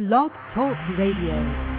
Blog Talk Radio.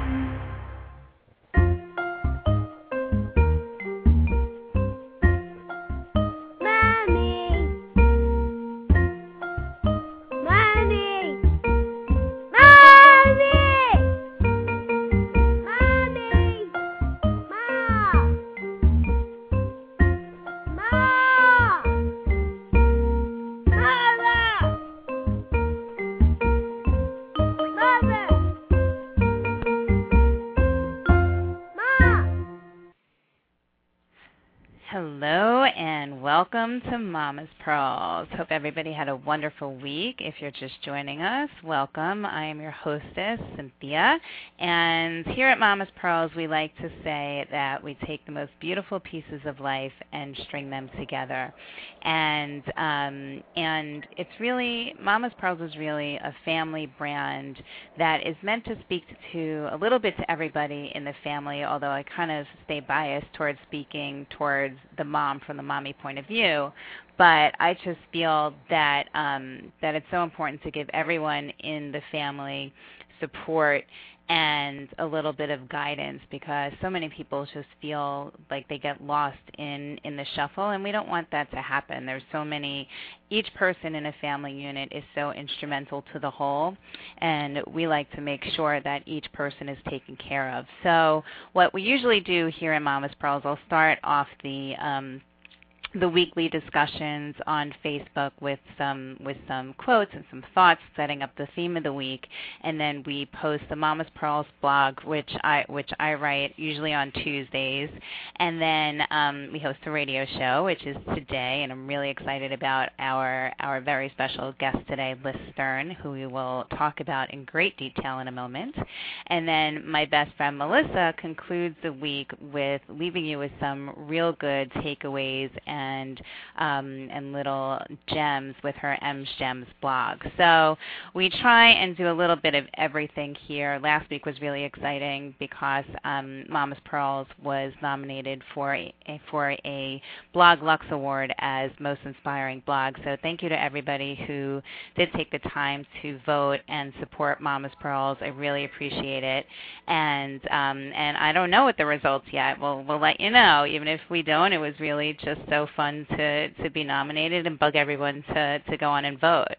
Welcome to Mama's Pearls. Hope everybody had a wonderful week. If you're just joining us, welcome. I am your hostess, Cynthia. And here at Mama's Pearls, we like to say that we take the most beautiful pieces of life and string them together. And um, and it's really Mama's Pearls is really a family brand that is meant to speak to a little bit to everybody in the family. Although I kind of stay biased towards speaking towards the mom from the mommy point of view, but I just feel that um, that it's so important to give everyone in the family support and a little bit of guidance because so many people just feel like they get lost in in the shuffle and we don't want that to happen. There's so many each person in a family unit is so instrumental to the whole and we like to make sure that each person is taken care of. So what we usually do here in mama's pearls i'll start off the um, the weekly discussions on Facebook with some with some quotes and some thoughts, setting up the theme of the week, and then we post the Mama's Pearls blog, which I which I write usually on Tuesdays, and then um, we host a radio show, which is today, and I'm really excited about our our very special guest today, Lyss Stern, who we will talk about in great detail in a moment, and then my best friend Melissa concludes the week with leaving you with some real good takeaways and and um, and little gems with her M's Gems blog. So we try and do a little bit of everything here. Last week was really exciting because um, Mama's Pearls was nominated for a, for a BlogLuxe Award as most inspiring blog. So thank you to everybody who did take the time to vote and support Mama's Pearls. I really appreciate it. And um, and I don't know what the results yet. We'll we'll let you know. Even if we don't, it was really just so fun to to be nominated and bug everyone to to go on and vote.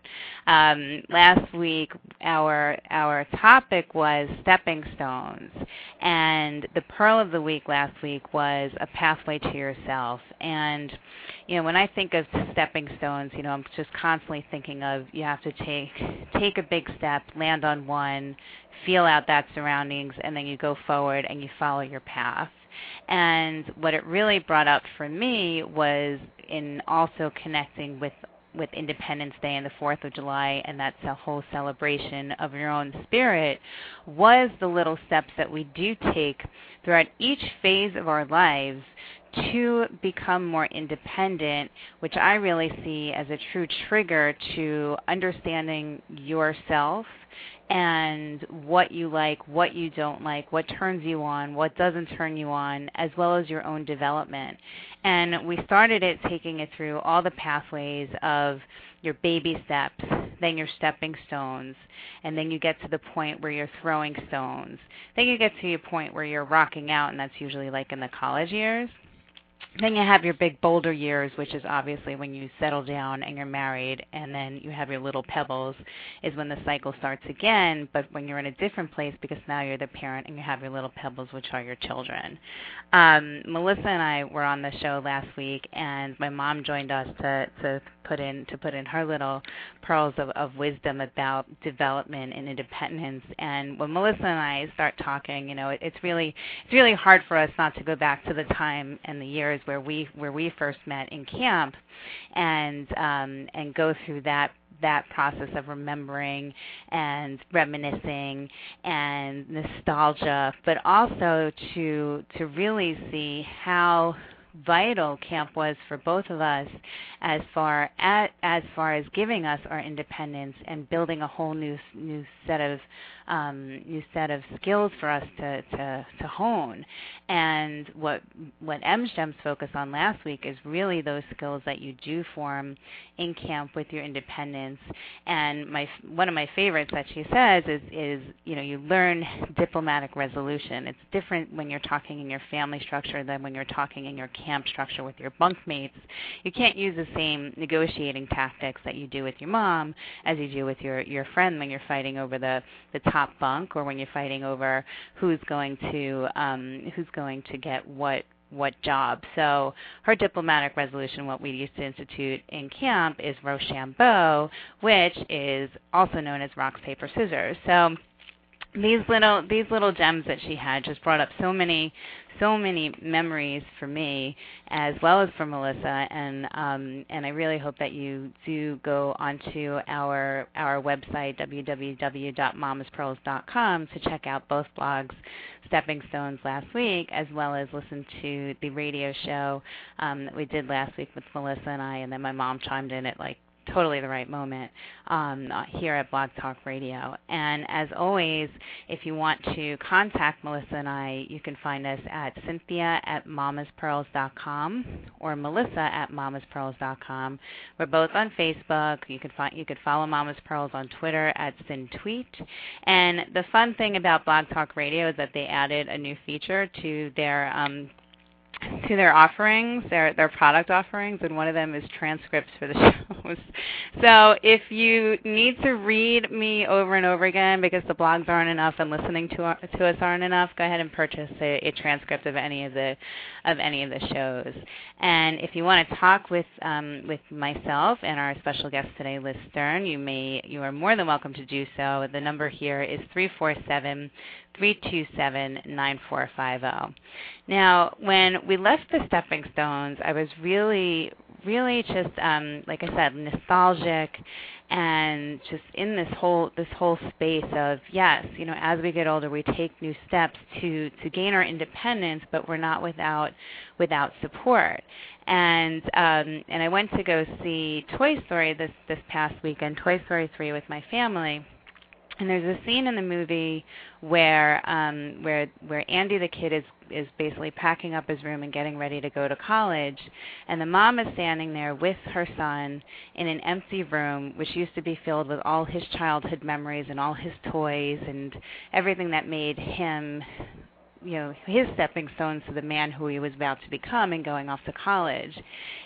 Um, last week, our our topic was stepping stones, and the pearl of the week last week was a pathway to yourself. And you know, when I think of stepping stones, you know, I'm just constantly thinking of you have to take take a big step, land on one, feel out that surroundings, and then you go forward and you follow your path. And what it really brought up for me was in also connecting with with Independence Day and the 4th of July and that whole celebration of your own spirit was the little steps that we do take throughout each phase of our lives to become more independent, which I really see as a true trigger to understanding yourself and what you like, what you don't like, what turns you on, what doesn't turn you on, as well as your own development. And we started it taking it through all the pathways of your baby steps, then your stepping stones, and then you get to the point where you're throwing stones. Then you get to your point where you're rocking out, and that's usually like in the college years. Then you have your big boulder years, which is obviously when you settle down and you're married, and then you have your little pebbles, is when the cycle starts again. But when you're in a different place, because now you're the parent and you have your little pebbles, which are your children. Um, Melissa and I were on the show last week, and my mom joined us to to put in to put in her little pearls of, of wisdom about development and independence. And when Melissa and I start talking, you know, it, it's really it's really hard for us not to go back to the time and the years where we where we first met in camp, and um, and go through that that process of remembering and reminiscing and nostalgia, but also to to really see how vital camp was for both of us as far as, as far as giving us our independence and building a whole new new set of um, new set of skills for us to, to, to hone. And what what MGEM's focus on last week is really those skills that you do form in camp with your independence. And my one of my favorites that she says is is you know you learn diplomatic resolution. It's different when you're talking in your family structure than when you're talking in your camp structure with your bunkmates. You can't use the same negotiating tactics that you do with your mom as you do with your your friend when you're fighting over the the top bunk or when you're fighting over who's going to um, who's going to get what what job. So her diplomatic resolution, what we used to institute in camp, is Rochambeau, which is also known as rocks paper scissors. So these little these little gems that she had just brought up so many so many memories for me as well as for Melissa and um, and I really hope that you do go onto our our website www.mamaspearls.com to check out both blogs Stepping Stones last week as well as listen to the radio show um, that we did last week with Melissa and I and then my mom chimed in at like totally the right moment um, uh, here at Blog Talk Radio. And as always, if you want to contact Melissa and I, you can find us at cynthia at mamaspearls.com or melissa at mamaspearls.com. We're both on Facebook. You find you could follow Mama's Pearls on Twitter at CynTweet. And the fun thing about Blog Talk Radio is that they added a new feature to their um, to their offerings, their their product offerings, and one of them is transcripts for the shows. So if you need to read me over and over again because the blogs aren't enough and listening to to us aren't enough, go ahead and purchase a, a transcript of any of the of any of the shows. And if you want to talk with um, with myself and our special guest today, Lyss Stern, you may you are more than welcome to do so. The number here is three four seven 327-9450. Now, when we left the Stepping Stones, I was really, really just, um, like I said, nostalgic and just in this whole this whole space of yes, you know, as we get older, we take new steps to to gain our independence, but we're not without without support. And um, and I went to go see Toy Story this this past weekend, Toy Story 3 with my family and there's a scene in the movie where um where where Andy the kid is is basically packing up his room and getting ready to go to college. And the mom is standing there with her son in an empty room which used to be filled with all his childhood memories and all his toys and everything that made him you know his stepping stones to the man who he was about to become and going off to college.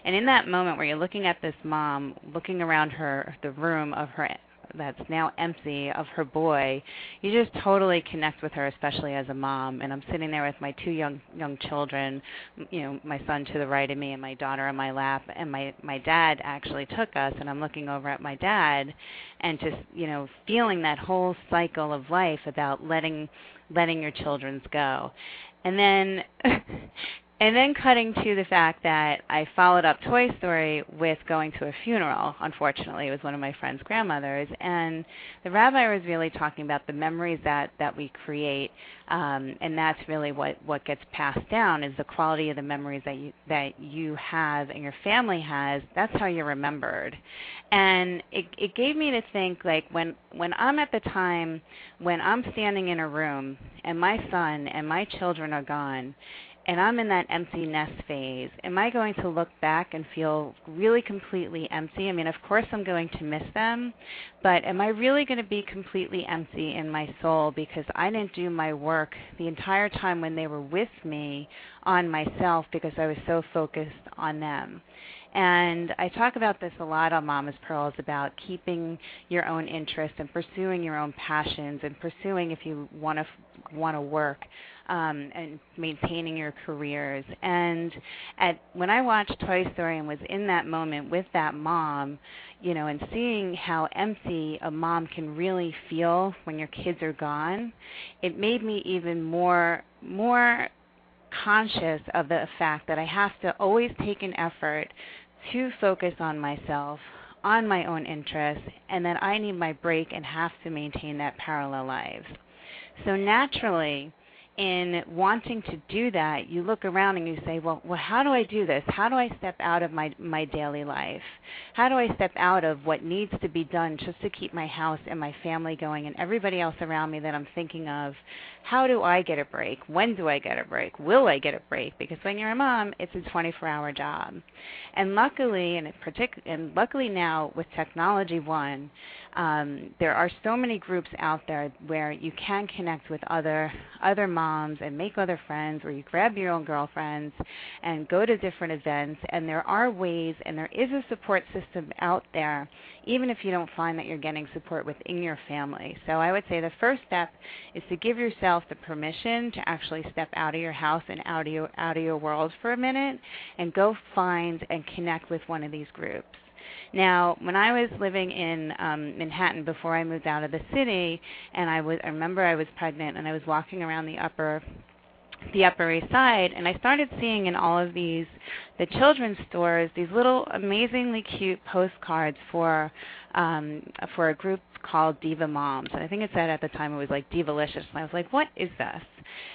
And in that moment where you're looking at this mom looking around her the room of her that's now empty of her boy, you just totally connect with her, especially as a mom. And I'm sitting there with my two young young children, you know, my son to the right of me and my daughter on my lap, and my my dad actually took us, and I'm looking over at my dad, and just you know feeling that whole cycle of life about letting letting your children's go. And then and then cutting to the fact that I followed up Toy Story with going to a funeral. Unfortunately, it was one of my friend's grandmothers, and the rabbi was really talking about the memories that that we create, um, and that's really what what gets passed down is the quality of the memories that you that you have and your family has. That's how you're remembered, and it it gave me to think like when when I'm at the time when I'm standing in a room and my son and my children are gone and I'm in that empty nest phase, am I going to look back and feel really completely empty? I mean, of course I'm going to miss them, but am I really going to be completely empty in my soul because I didn't do my work the entire time when they were with me on myself because I was so focused on them? And I talk about this a lot on Mama's Pearls about keeping your own interests and pursuing your own passions and pursuing if you want to want to work um, and maintaining your careers. And at when I watched Toy Story and was in that moment with that mom, you know, and seeing how empty a mom can really feel when your kids are gone, it made me even more more conscious of the fact that I have to always take an effort to focus on myself, on my own interests, and that I need my break and have to maintain that parallel life. So naturally, in wanting to do that, you look around and you say, well, well, how do I do this? How do I step out of my my daily life? How do I step out of what needs to be done just to keep my house and my family going and everybody else around me that I'm thinking of? How do I get a break? When do I get a break? Will I get a break? Because when you're a mom, it's a 24-hour job. And luckily, and, partic- and luckily now with Technology One, um, there are so many groups out there where you can connect with other other moms and make other friends, or you grab your own girlfriends and go to different events. And there are ways, and there is a support system out there, even if you don't find that you're getting support within your family. So I would say the first step is to give yourself the permission to actually step out of your house and out of your out of your world for a minute, and go find and connect with one of these groups. Now, when I was living in um, Manhattan before I moved out of the city, and I was, I remember I was pregnant and I was walking around the upper the Upper East Side, and I started seeing in all of these the children's stores these little amazingly cute postcards for um, for a group called Diva Moms, and I think it said at the time it was like Divalysscious, and I was like, what is this?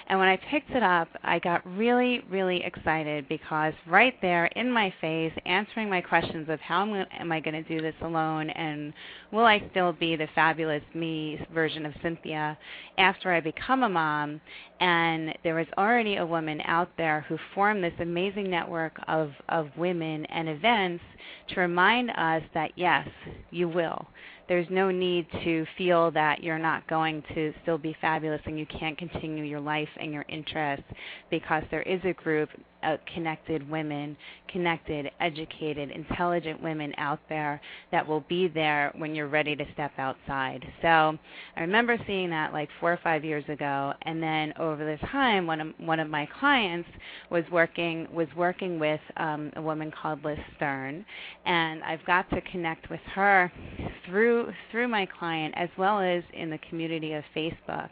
And when I picked it up, I got really, really excited because right there in my face, answering my questions of how am I going to do this alone and will I still be the fabulous me version of Cynthia after I become a mom? And there was already a woman out there who formed this amazing network of, of women and events to remind us that yes, you will there's no need to feel that you're not going to still be fabulous and you can't continue your life and your interests because there is a group uh, connected women, connected, educated, intelligent women out there that will be there when you're ready to step outside. So I remember seeing that like four or five years ago, and then over the time, one of one of my clients was working was working with um, a woman called Lyss Stern, and I've got to connect with her through through my client as well as in the community of Facebook.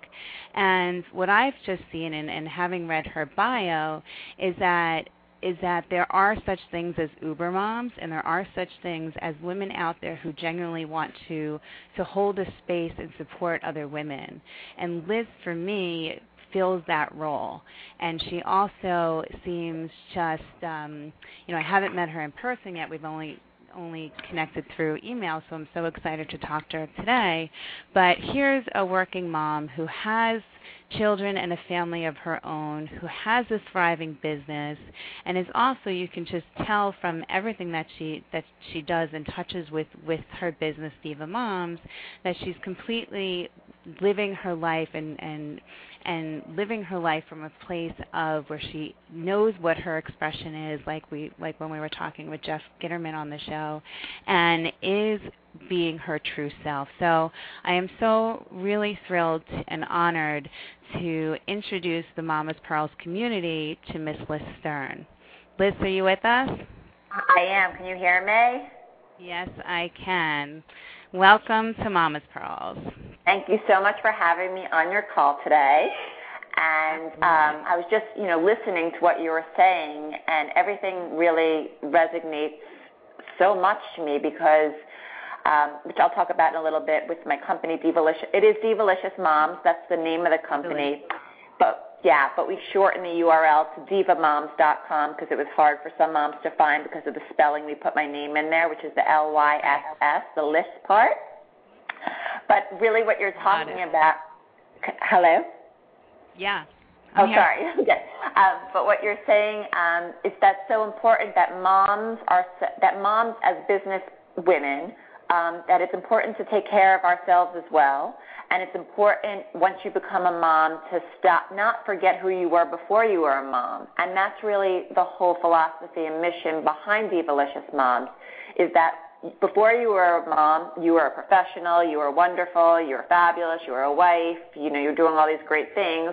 And what I've just seen and, and having read her bio is that that is that there are such things as uber moms and there are such things as women out there who genuinely want to to hold a space and support other women. And lyss for me fills that role. And she also seems just um you know i haven't met her in person yet. We've only only connected through email, so I'm so excited to talk to her today. But here's a working mom who has children and a family of her own, who has a thriving business, and is also you can just tell from everything that she that she does and touches with with her business, Diva Moms, that she's completely living her life and and and living her life from a place of where she knows what her expression is, like we like when we were talking with Jeff Gitterman on the show, and is being her true self. So I am so really thrilled and honored to introduce the Mama's Pearls community to Miss Lyss Stern. Lyss, are you with us? I am. Can you hear me? Yes, I can. Welcome to Mama's Pearls. Thank you so much for having me on your call today. And um, I was just, you know, listening to what you were saying, and everything really resonates so much to me because, um, which I'll talk about in a little bit with my company, Divalysscious. It is Divalysscious Moms. That's the name of the company. But yeah, but we shortened the URL to divamoms.com because it was hard for some moms to find because of the spelling. We put my name in there, which is the L Y S S, the list part. But really, what you're talking about. Hello. Yeah. I'm oh, here. sorry. okay. Um, but what you're saying um, is that's so important that moms are that moms as business women um, that it's important to take care of ourselves as well, and it's important once you become a mom to stop, not forget who you were before you were a mom. And that's really the whole philosophy and mission behind Divalysscious Moms is that before you were a mom, you were a professional, you were wonderful, you were fabulous, you were a wife, you know, you're doing all these great things.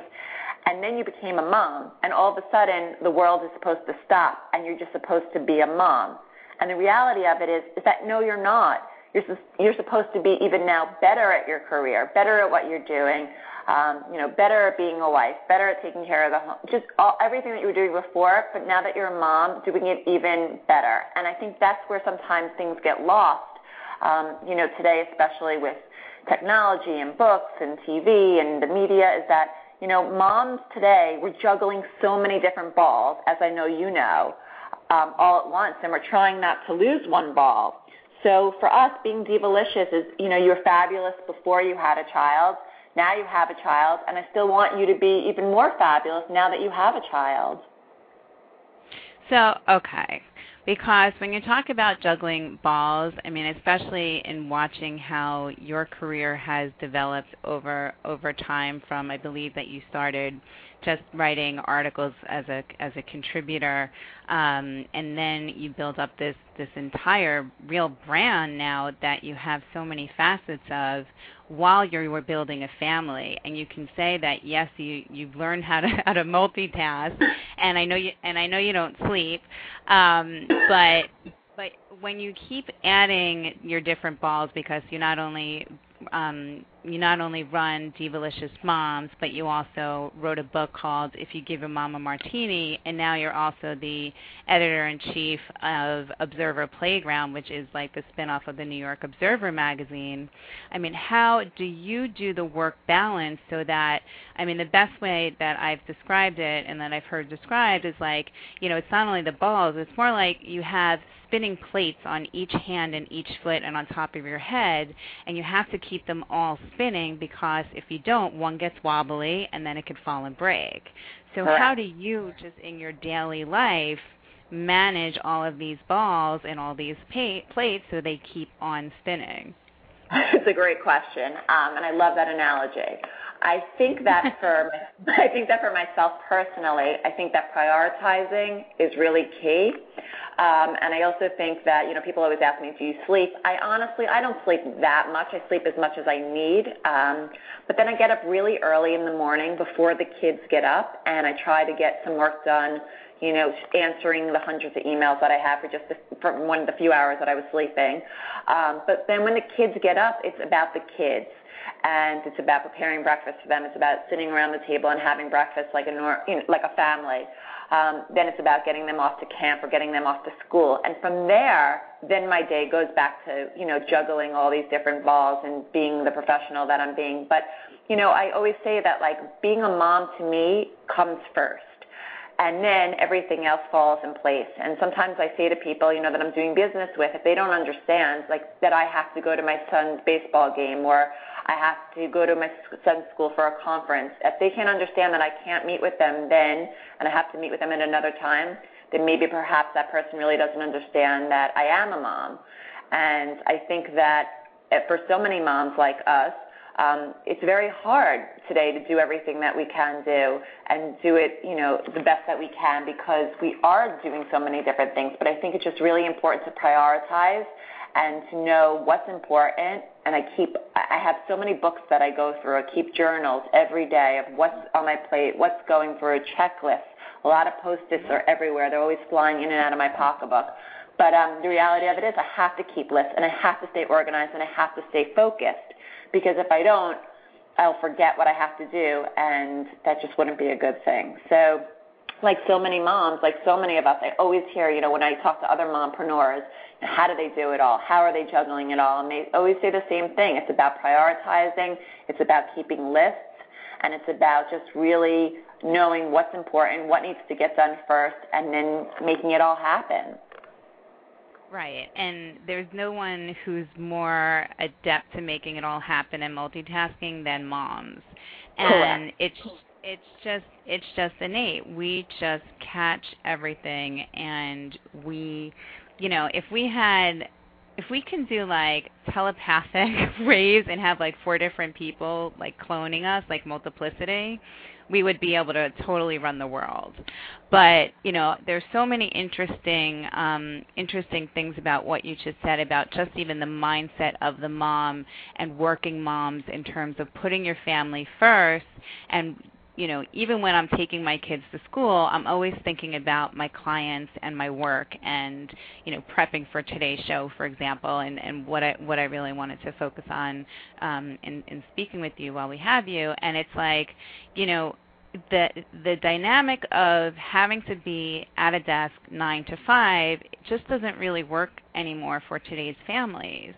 And then you became a mom, and all of a sudden the world is supposed to stop, and you're just supposed to be a mom. And the reality of it is, is that no, you're not you're, you're supposed to be even now better at your career, better at what you're doing, um, you know, better at being a wife, better at taking care of the home, just all, everything that you were doing before, but now that you're a mom, doing it even better. And I think that's where sometimes things get lost, um, you know, today, especially with technology and books and TV and the media, is that you know, moms today, we're juggling so many different balls, as I know you know, um, all at once, and we're trying not to lose one ball. So for us, being divalysscious is, you know, you're fabulous before you had a child. Now you have a child, and I still want you to be even more fabulous now that you have a child. So, okay. Because when you talk about juggling balls, I mean, especially in watching how your career has developed over over time from I believe that you started just writing articles as a as a contributor, um, and then you build up this this entire real brand now that you have so many facets of while you were building a family. And you can say that yes you you've learned how to how to multitask. And I know you and I know you don't sleep. Um but but when you keep adding your different balls because you not only um, you not only run Divalysscious Moms, but you also wrote a book called If You Give Your Mom a Martini, and now you're also the editor-in-chief of Observer Playground, which is like the spinoff of the New York Observer magazine. I mean, how do you do the work balance so that, I mean, the best way that I've described it and that I've heard described is like, you know, it's not only the balls, it's more like you have spinning plates on each hand and each foot and on top of your head, and you have to keep them all spinning because if you don't, one gets wobbly and then it could fall and break. So Correct. how do you just in your daily life manage all of these balls and all these pa- plates so they keep on spinning? it's a great question, um, and I love that analogy. I think that for I think that for myself personally, I think that prioritizing is really key. Um, and I also think that you know people always ask me, do you sleep? I honestly I don't sleep that much. I sleep as much as I need. Um, but then I get up really early in the morning before the kids get up, and I try to get some work done. You know, answering the hundreds of emails that I have for just one of the few hours that I was sleeping. Um, but then when the kids get up, it's about the kids and it's about preparing breakfast for them. It's about sitting around the table and having breakfast like a nor- you know, like a family. Um, then it's about getting them off to camp or getting them off to school. And from there, then my day goes back to, you know, juggling all these different balls and being the professional that I'm being. But, you know, I always say that like being a mom to me comes first and then everything else falls in place. And sometimes I say to people, you know, that I'm doing business with, if they don't understand, like that I have to go to my son's baseball game or I have to go to my son's school for a conference, if they can't understand that I can't meet with them then and I have to meet with them at another time, then maybe perhaps that person really doesn't understand that I am a mom. And I think that eh, for so many moms like us, it's very hard today to do everything that we can do and do it, you know, the best that we can because we are doing so many different things. But I think it's just really important to prioritize and to know what's important. And I keep, I have so many books that I go through. I keep journals every day of what's on my plate, what's going through checklist. A lot of post-its are everywhere. They're always flying in and out of my pocketbook. But um, the reality of it is I have to keep lists and I have to stay organized and I have to stay focused because if I don't, I'll forget what I have to do, and that just wouldn't be a good thing. So, like so many moms, like so many of us, I always hear, you know, when I talk to other mompreneurs, how do they do it all? How are they juggling it all? And they always say the same thing. It's about prioritizing, it's about keeping lists, and it's about just really knowing what's important, what needs to get done first, and then making it all happen. Right. And there's no one who's more adept to making it all happen and multitasking than moms. And Correct. it's it's just it's just innate. We just catch everything and we you know, if we had if we can do like telepathic rays and have like four different people like cloning us, like multiplicity, we would be able to totally run the world. But you know, there's so many interesting, um, interesting things about what you just said about just even the mindset of the mom and working moms in terms of putting your family first and you know, even when I'm taking my kids to school, I'm always thinking about my clients and my work and, you know, prepping for today's show, for example, and, and what I what I really wanted to focus on um, in, in speaking with you while we have you. And it's like, you know, the the dynamic of having to be at a desk nine to five just doesn't really work anymore for today's families.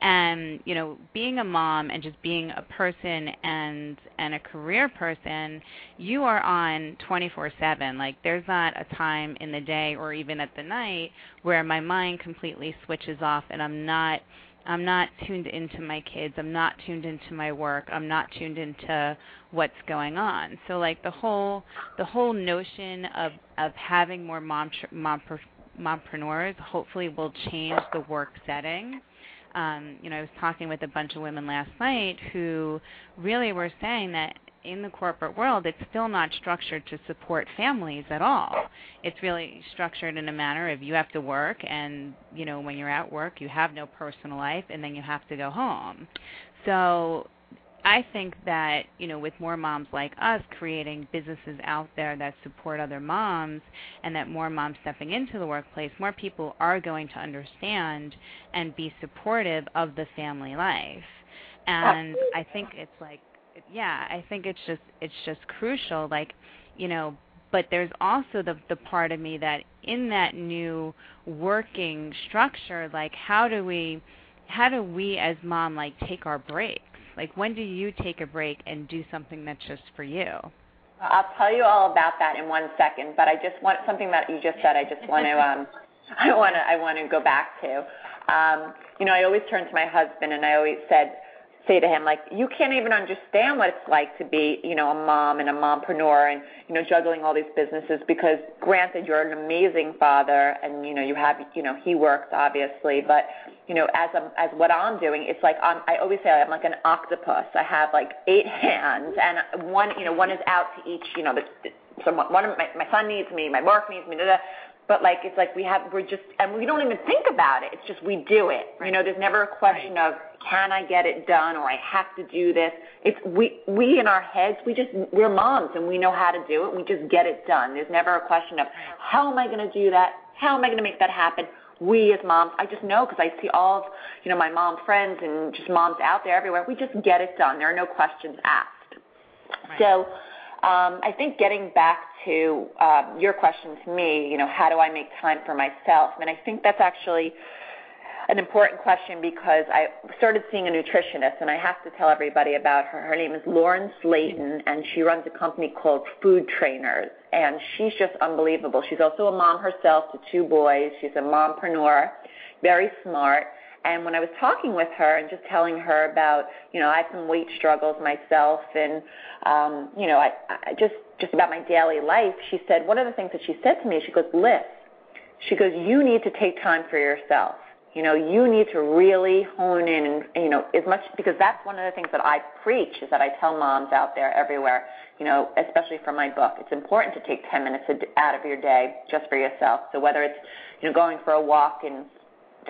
And you know being a mom and just being a person and and a career person you are on 24/7 like there's not a time in the day or even at the night where my mind completely switches off and I'm not I'm not tuned into my kids. I'm not tuned into my work. I'm not tuned into what's going on. So like the whole the whole notion of of having more mom mom mompreneurs hopefully will change the work setting. Um, you know, I was talking with a bunch of women last night who really were saying that in the corporate world, it's still not structured to support families at all. It's really structured in a manner of you have to work, and you know when you're at work, you have no personal life, and then you have to go home. So I think that you know with more moms like us creating businesses out there that support other moms and that more moms stepping into the workplace, more people are going to understand and be supportive of the family life. And I think it's like yeah, I think it's just it's just crucial like, you know, but there's also the the part of me that in that new working structure like how do we how do we as mom like take our breaks like, when do you take a break and do something that's just for you? I'll tell you all about that in one second, but I just want something that you just said. I just want to, um, I want to, I want to go back to. Um, you know, I always turn to my husband, and I always said, say to him like you can't even understand what it's like to be you know a mom and a mompreneur and you know juggling all these businesses because granted you're an amazing father and you know you have you know he works obviously but you know as I'm, as what I'm doing it's like I'm I always say I'm like an octopus. I have like eight hands and one you know one is out to each you know the so one of my, my son needs me my work needs me da, da, but like it's like we have we're just and we don't even think about it. It's just we do it. Right. You know, there's never a question right. of can I get it done or I have to do this. It's we we in our heads we just we're moms and we know how to do it. We just get it done. There's never a question of how am I going to do that? How am I going to make that happen? We as moms, I just know because I see all of you know my mom friends and just moms out there everywhere. We just get it done. There are no questions asked. Right. So I think getting back to um, your question to me, you know, how do I make time for myself? And I think that's actually an important question because I started seeing a nutritionist, and I have to tell everybody about her. Her name is Lauren Slayton, and she runs a company called Food Trainers, and she's just unbelievable. She's also a mom herself to two boys. She's a mompreneur, very smart, and when I was talking with her and just telling her about, you know, I had some weight struggles myself, and um, you know, I, I just just about my daily life, she said one of the things that she said to me. She goes, Lyss, she goes, you need to take time for yourself. You know, you need to really hone in and, you know, as much, because that's one of the things that I preach is that I tell moms out there everywhere, you know, especially for my book, it's important to take 10 minutes out of your day just for yourself. So whether it's, you know, going for a walk and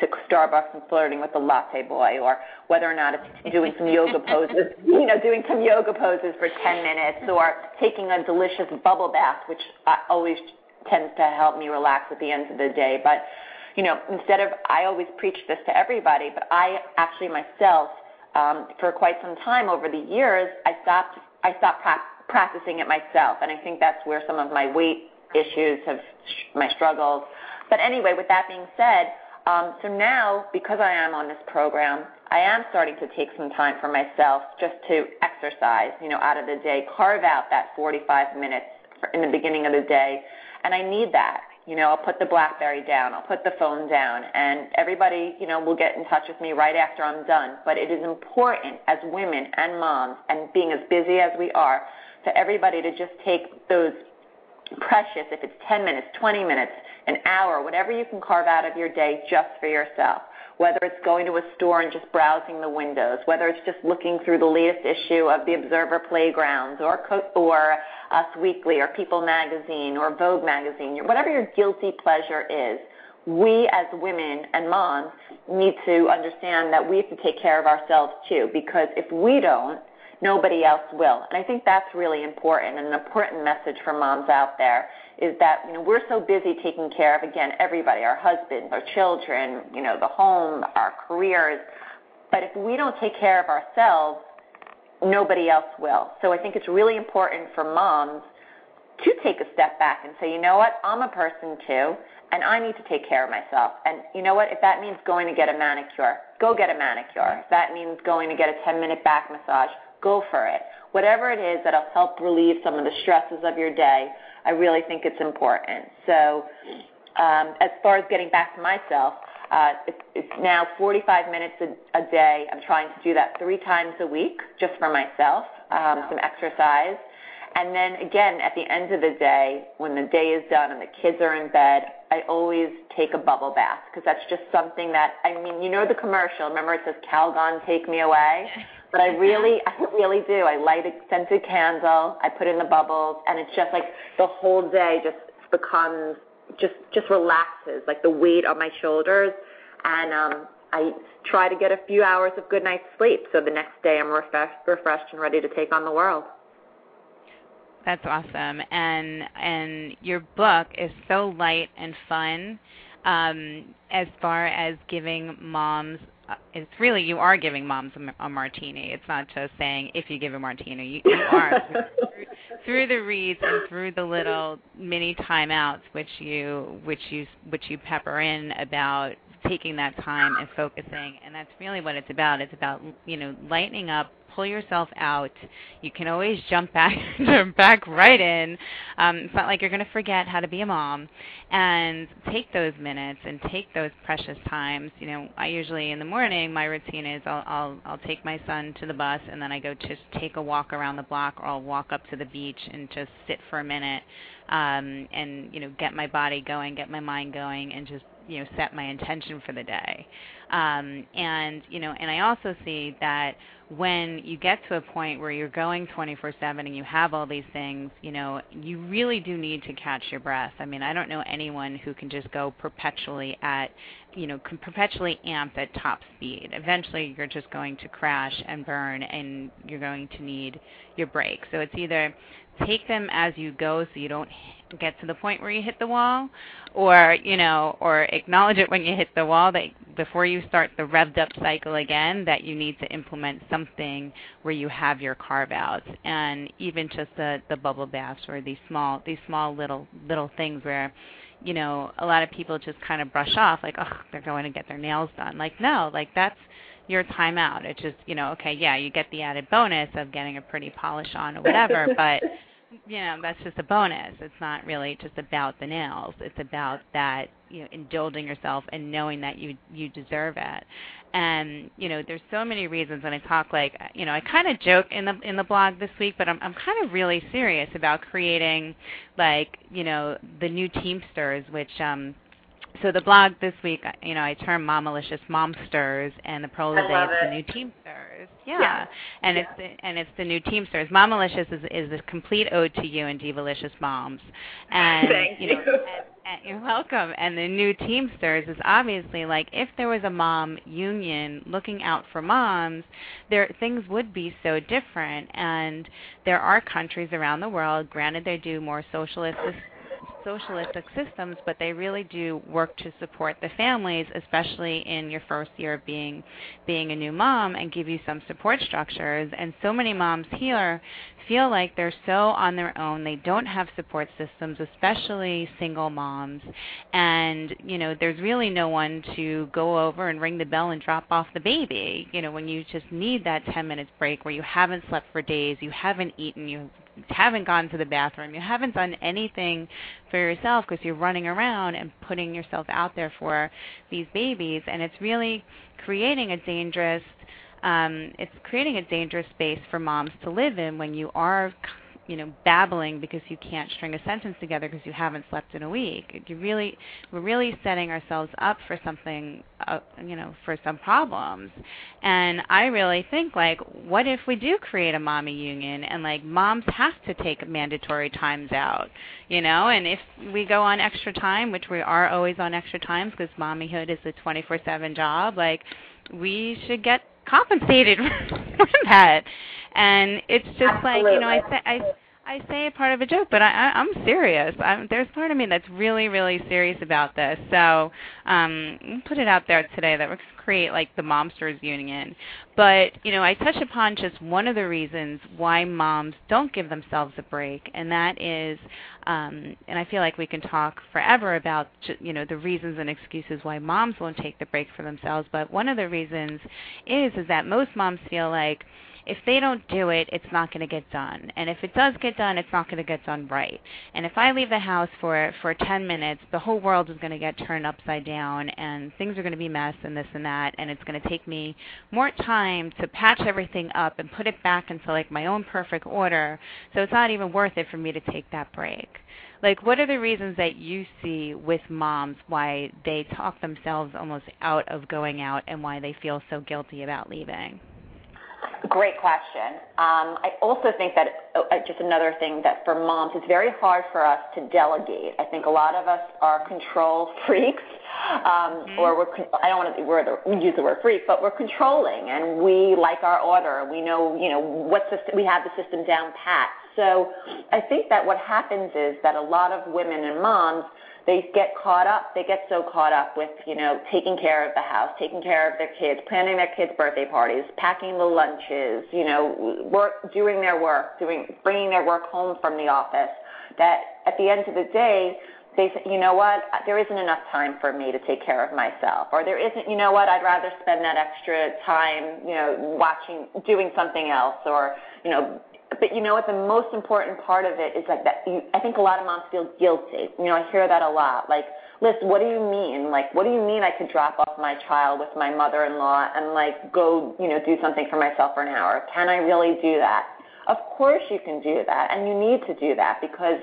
to Starbucks and flirting with the latte boy, or whether or not it's doing some yoga poses, you know, doing some yoga poses for 10 minutes, or taking a delicious bubble bath, which always tends to help me relax at the end of the day. But, you know, instead of, I always preach this to everybody, but I actually myself, um, for quite some time over the years, I stopped, I stopped pra- practicing it myself, and I think that's where some of my weight issues have, my struggles. But anyway, with that being said, um, so now, because I am on this program, I am starting to take some time for myself just to exercise, you know, out of the day, carve out that 45 minutes in the beginning of the day, and I need that. You know, I'll put the BlackBerry down, I'll put the phone down, and everybody, you know, will get in touch with me right after I'm done. But it is important as women and moms, and being as busy as we are, for everybody to just take those precious, if it's 10 minutes, 20 minutes, an hour, whatever you can carve out of your day just for yourself. Whether it's going to a store and just browsing the windows, whether it's just looking through the latest issue of the Observer Playgrounds or or Us Weekly or People Magazine or Vogue Magazine, whatever your guilty pleasure is, we as women and moms need to understand that we have to take care of ourselves too because if we don't, nobody else will. And I think that's really important, and an important message for moms out there is that you know we're so busy taking care of again everybody, our husbands, our children, you know, the home, our careers. But if we don't take care of ourselves, nobody else will. So I think it's really important for moms to take a step back and say, you know what, I'm a person too, and I need to take care of myself. And you know what, if that means going to get a manicure, go get a manicure. If that means going to get a 10 minute back massage, go for it. Whatever it is that'll help relieve some of the stresses of your day, I really think it's important. So, um, as far as getting back to myself, uh, it's, it's now 45 minutes a, a day. I'm trying to do that three times a week just for myself, um, some exercise. And then again, at the end of the day, when the day is done and the kids are in bed, I always take a bubble bath because that's just something that, I mean, you know the commercial. Remember it says Calgon, take me away? But I really, I really do. I light a scented candle, I put in the bubbles, and it's just like the whole day just becomes, just, just relaxes, like the weight on my shoulders. And, um, I try to get a few hours of good night's sleep so the next day I'm refreshed, refreshed and ready to take on the world. That's awesome. And and your book is so light and fun. Um, as far as giving moms, Uh, it's really you are giving moms a, a martini. It's not just saying if you give a martini, you, you are through, through the reads and through the little mini timeouts which you which you which you pepper in about taking that time and focusing and that's really what it's about it's about you know lightening up pull yourself out. You can always jump back jump back right in. Um, it's not like you're going to forget how to be a mom. And take those minutes and take those precious times. You know, I usually in the morning my routine is I'll I'll I'll take my son to the bus and then I go just take a walk around the block or I'll walk up to the beach and just sit for a minute um, and you know get my body going, get my mind going, and just you know set my intention for the day. Um, and you know, and I also see that when you get to a point where you're going 24/7 and you have all these things, you know, you really do need to catch your breath. I mean, I don't know anyone who can just go perpetually at, you know, can perpetually amped at top speed. Eventually, you're just going to crash and burn, and you're going to need your break. So it's either take them as you go so you don't get to the point where you hit the wall or you know or acknowledge it when you hit the wall that before you start the revved up cycle again that you need to implement something where you have your carve outs and even just the the bubble baths or these small these small little little things where you know a lot of people just kind of brush off like oh they're going to get their nails done like no like that's your time out. It's just, you know, okay, yeah, you get the added bonus of getting a pretty polish on or whatever, but you know, that's just a bonus. It's not really just about the nails. It's about that, you know, indulging yourself and knowing that you you deserve it. And you know, there's so many reasons when I talk like, you know, I kind of joke in the in the blog this week, but I'm I'm kind of really serious about creating like, you know, the new Teamsters, which um so the blog this week, you know, I term Momalysscious Momsters, and the of the is the new Teamsters. Yeah, yeah. and yeah. it's the, and it's the new Teamsters. Momalysscious is is a complete ode to you and Divalysscious moms, and Thank you know, and, and you're welcome. And the new Teamsters is obviously like if there was a mom union looking out for moms, there things would be so different. And there are countries around the world, granted they do more socialist socialistic systems, but they really do work to support the families, especially in your first year of being being a new mom, and give you some support structures. And so many moms here feel like they're so on their own. They don't have support systems, especially single moms. And, you know, there's really no one to go over and ring the bell and drop off the baby. You know, when you just need that 10 minutes break where you haven't slept for days, you haven't eaten, you haven't gone to the bathroom, you haven't done anything for yourself because you're running around and putting yourself out there for these babies, and it's really creating a dangerous um, it's creating a dangerous space for moms to live in when you are you know babbling because you can't string a sentence together because you haven't slept in a week. You really we're really setting ourselves up for something uh, you know for some problems. And I really think like what if we do create a mommy union and like moms have to take mandatory times out, you know, and if we go on extra time, which we are always on extra times because mommyhood is a 24/7 job, like we should get compensated for that. And it's just Absolutely. like, you know, I, I I say part of a joke, but I, I, I'm serious. I'm, there's part of me that's really, really serious about this. So um, put it out there today that we're create like the Momsters Union. But you know, I touch upon just one of the reasons why moms don't give themselves a break, and that is, um, and I feel like we can talk forever about you know the reasons and excuses why moms won't take the break for themselves. But one of the reasons is is that most moms feel like if they don't do it, it's not going to get done. And if it does get done, it's not going to get done right. And if I leave the house for for 10 minutes, the whole world is going to get turned upside down and things are going to be mess and this and that and it's going to take me more time to patch everything up and put it back into like my own perfect order. So it's not even worth it for me to take that break like what are the reasons that you see with moms why they talk themselves almost out of going out and why they feel so guilty about leaving Great question. Um, I also think that uh, uh, just another thing that for moms, it's very hard for us to delegate. I think a lot of us are control freaks, um, mm-hmm. or we're, I don't want to we're the, use the word freak, but we're controlling and we like our order. We know, you know, what system, we have the system down pat. So I think that what happens is that a lot of women and moms they get caught up. They get so caught up with, you know, taking care of the house, taking care of their kids, planning their kids' birthday parties, packing the lunches, you know, work, doing their work, doing, bringing their work home from the office. That at the end of the day, they say, you know what, there isn't enough time for me to take care of myself, or there isn't, you know what, I'd rather spend that extra time, you know, watching, doing something else, or you know, but you know what? The most important part of it is like that. You, I think a lot of moms feel guilty. You know, I hear that a lot. Like, Lyss, what do you mean? Like, what do you mean I could drop off my child with my mother-in-law and like go, you know, do something for myself for an hour? Can I really do that? Of course you can do that, and you need to do that because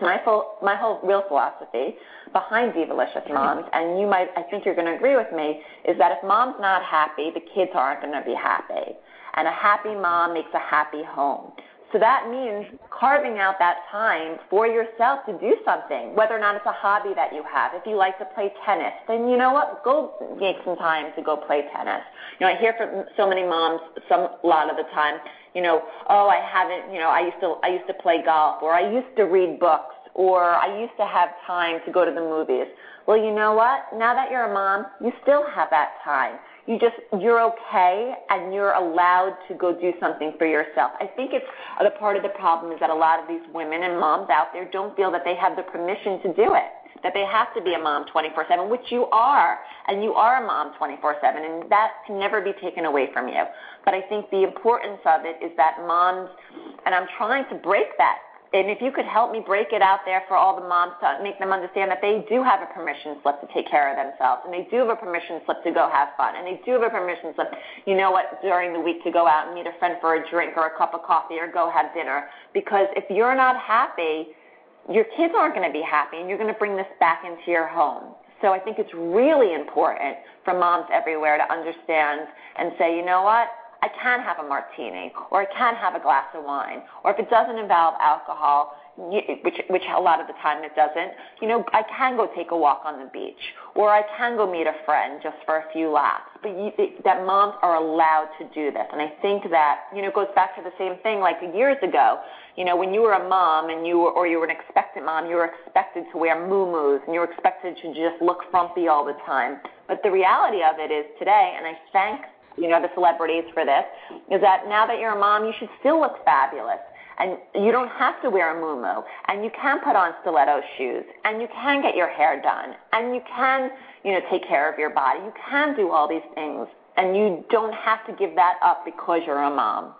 my full, my whole real philosophy behind Divalysscious mm-hmm. Moms, and you might, I think you're going to agree with me, is that if mom's not happy, the kids aren't going to be happy and a happy mom makes a happy home. So that means carving out that time for yourself to do something, whether or not it's a hobby that you have. If you like to play tennis, then you know what? Go make some time to go play tennis. You know, I hear from so many moms some a lot of the time, you know, oh, I haven't, you know, I used to I used to play golf or I used to read books or I used to have time to go to the movies. Well, you know what? Now that you're a mom, you still have that time you just you're okay and you're allowed to go do something for yourself. I think it's the part of the problem is that a lot of these women and moms out there don't feel that they have the permission to do it. That they have to be a mom 24/7, which you are, and you are a mom 24/7, and that can never be taken away from you. But I think the importance of it is that moms, and I'm trying to break that if you could help me break it out there for all the moms to make them understand that they do have a permission slip to take care of themselves, and they do have a permission slip to go have fun, and they do have a permission slip, you know what, during the week to go out and meet a friend for a drink or a cup of coffee or go have dinner. Because if you're not happy, your kids aren't going to be happy, and you're going to bring this back into your home. So I think it's really important for moms everywhere to understand and say, you know what, I can have a martini, or I can have a glass of wine, or if it doesn't involve alcohol, which which a lot of the time it doesn't, you know, I can go take a walk on the beach, or I can go meet a friend just for a few laps. But you, that moms are allowed to do this, and I think that you know goes back to the same thing like years ago. You know, when you were a mom and you were, or you were an expectant mom, you were expected to wear moo and you were expected to just look frumpy all the time. But the reality of it is today, and I thank you know, the celebrities for this, is that now that you're a mom, you should still look fabulous. And you don't have to wear a muumuu, and you can put on stiletto shoes, and you can get your hair done, and you can, you know, take care of your body. You can do all these things, and you don't have to give that up because you're a mom.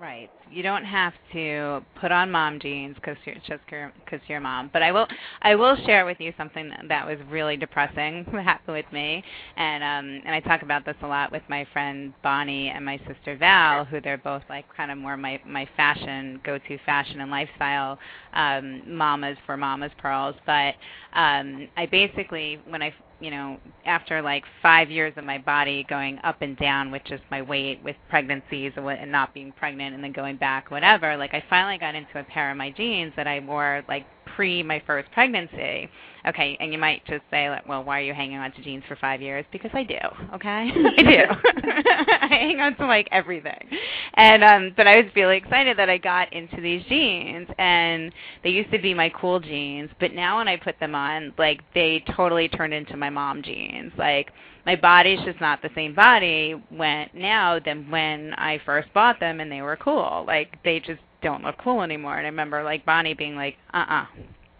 Right. You don't have to put on mom jeans because you're just because you're mom. But I will I will share with you something that was really depressing that happened with me, and um and I talk about this a lot with my friend Bonnie and my sister Val, who they're both like kind of more my my fashion go-to fashion and lifestyle um mamas for mamas pearls. But um I basically when I you know, after like five years of my body going up and down with just my weight, with pregnancies and, and not being pregnant, and then going back, whatever. Like I finally got into a pair of my jeans that I wore like pre my first pregnancy. Okay, and you might just say, like, well, why are you hanging on to jeans for five years? Because I do. Okay, I do. I hang on to like everything, and um, but I was really excited that I got into these jeans, and they used to be my cool jeans, but now when I put them on, like they totally turned into my mom jeans. Like my body's just not the same body when now than when I first bought them, and they were cool. Like they just don't look cool anymore. And I remember like Bonnie being like, uh-uh,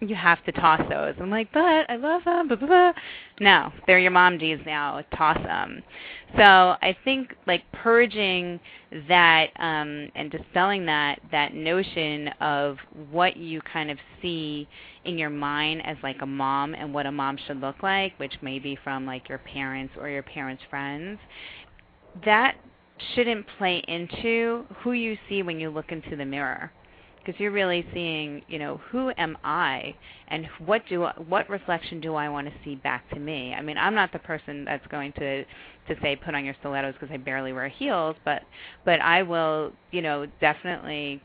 you have to toss those. I'm like, but I love them. Blah, blah, blah. No, they're your mom jeans now. Toss them. So I think like purging that um, and dispelling that that notion of what you kind of see in your mind as like a mom and what a mom should look like, which may be from like your parents or your parents' friends. That shouldn't play into who you see when you look into the mirror because you're really seeing, you know, who am I and what do what reflection do I want to see back to me? I mean, I'm not the person that's going to to say put on your stilettos because I barely wear heels, but but I will, you know, definitely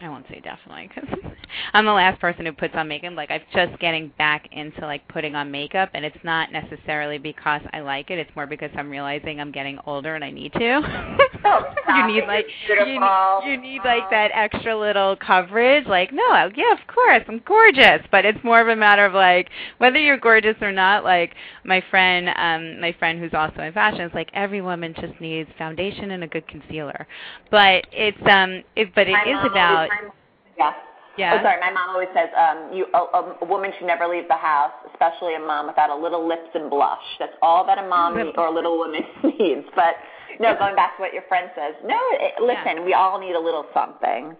I won't say definitely because I'm the last person who puts on makeup. Like I'm just getting back into like putting on makeup, and it's not necessarily because I like it. It's more because I'm realizing I'm getting older and I need to. Oh, you need like you need, you need like that extra little coverage. Like no, yeah, of course I'm gorgeous, but it's more of a matter of like whether you're gorgeous or not. Like my friend, um, my friend who's also in fashion is like every woman just needs foundation and a good concealer, but it's um, it, but it is about always- yeah. yeah. Oh, sorry. My mom always says um, you a, a woman should never leave the house, especially a mom, without a little lips and blush. That's all that a mom Lip- need, or a little woman needs. But no, going back to what your friend says. No, it, listen, we all need a little something.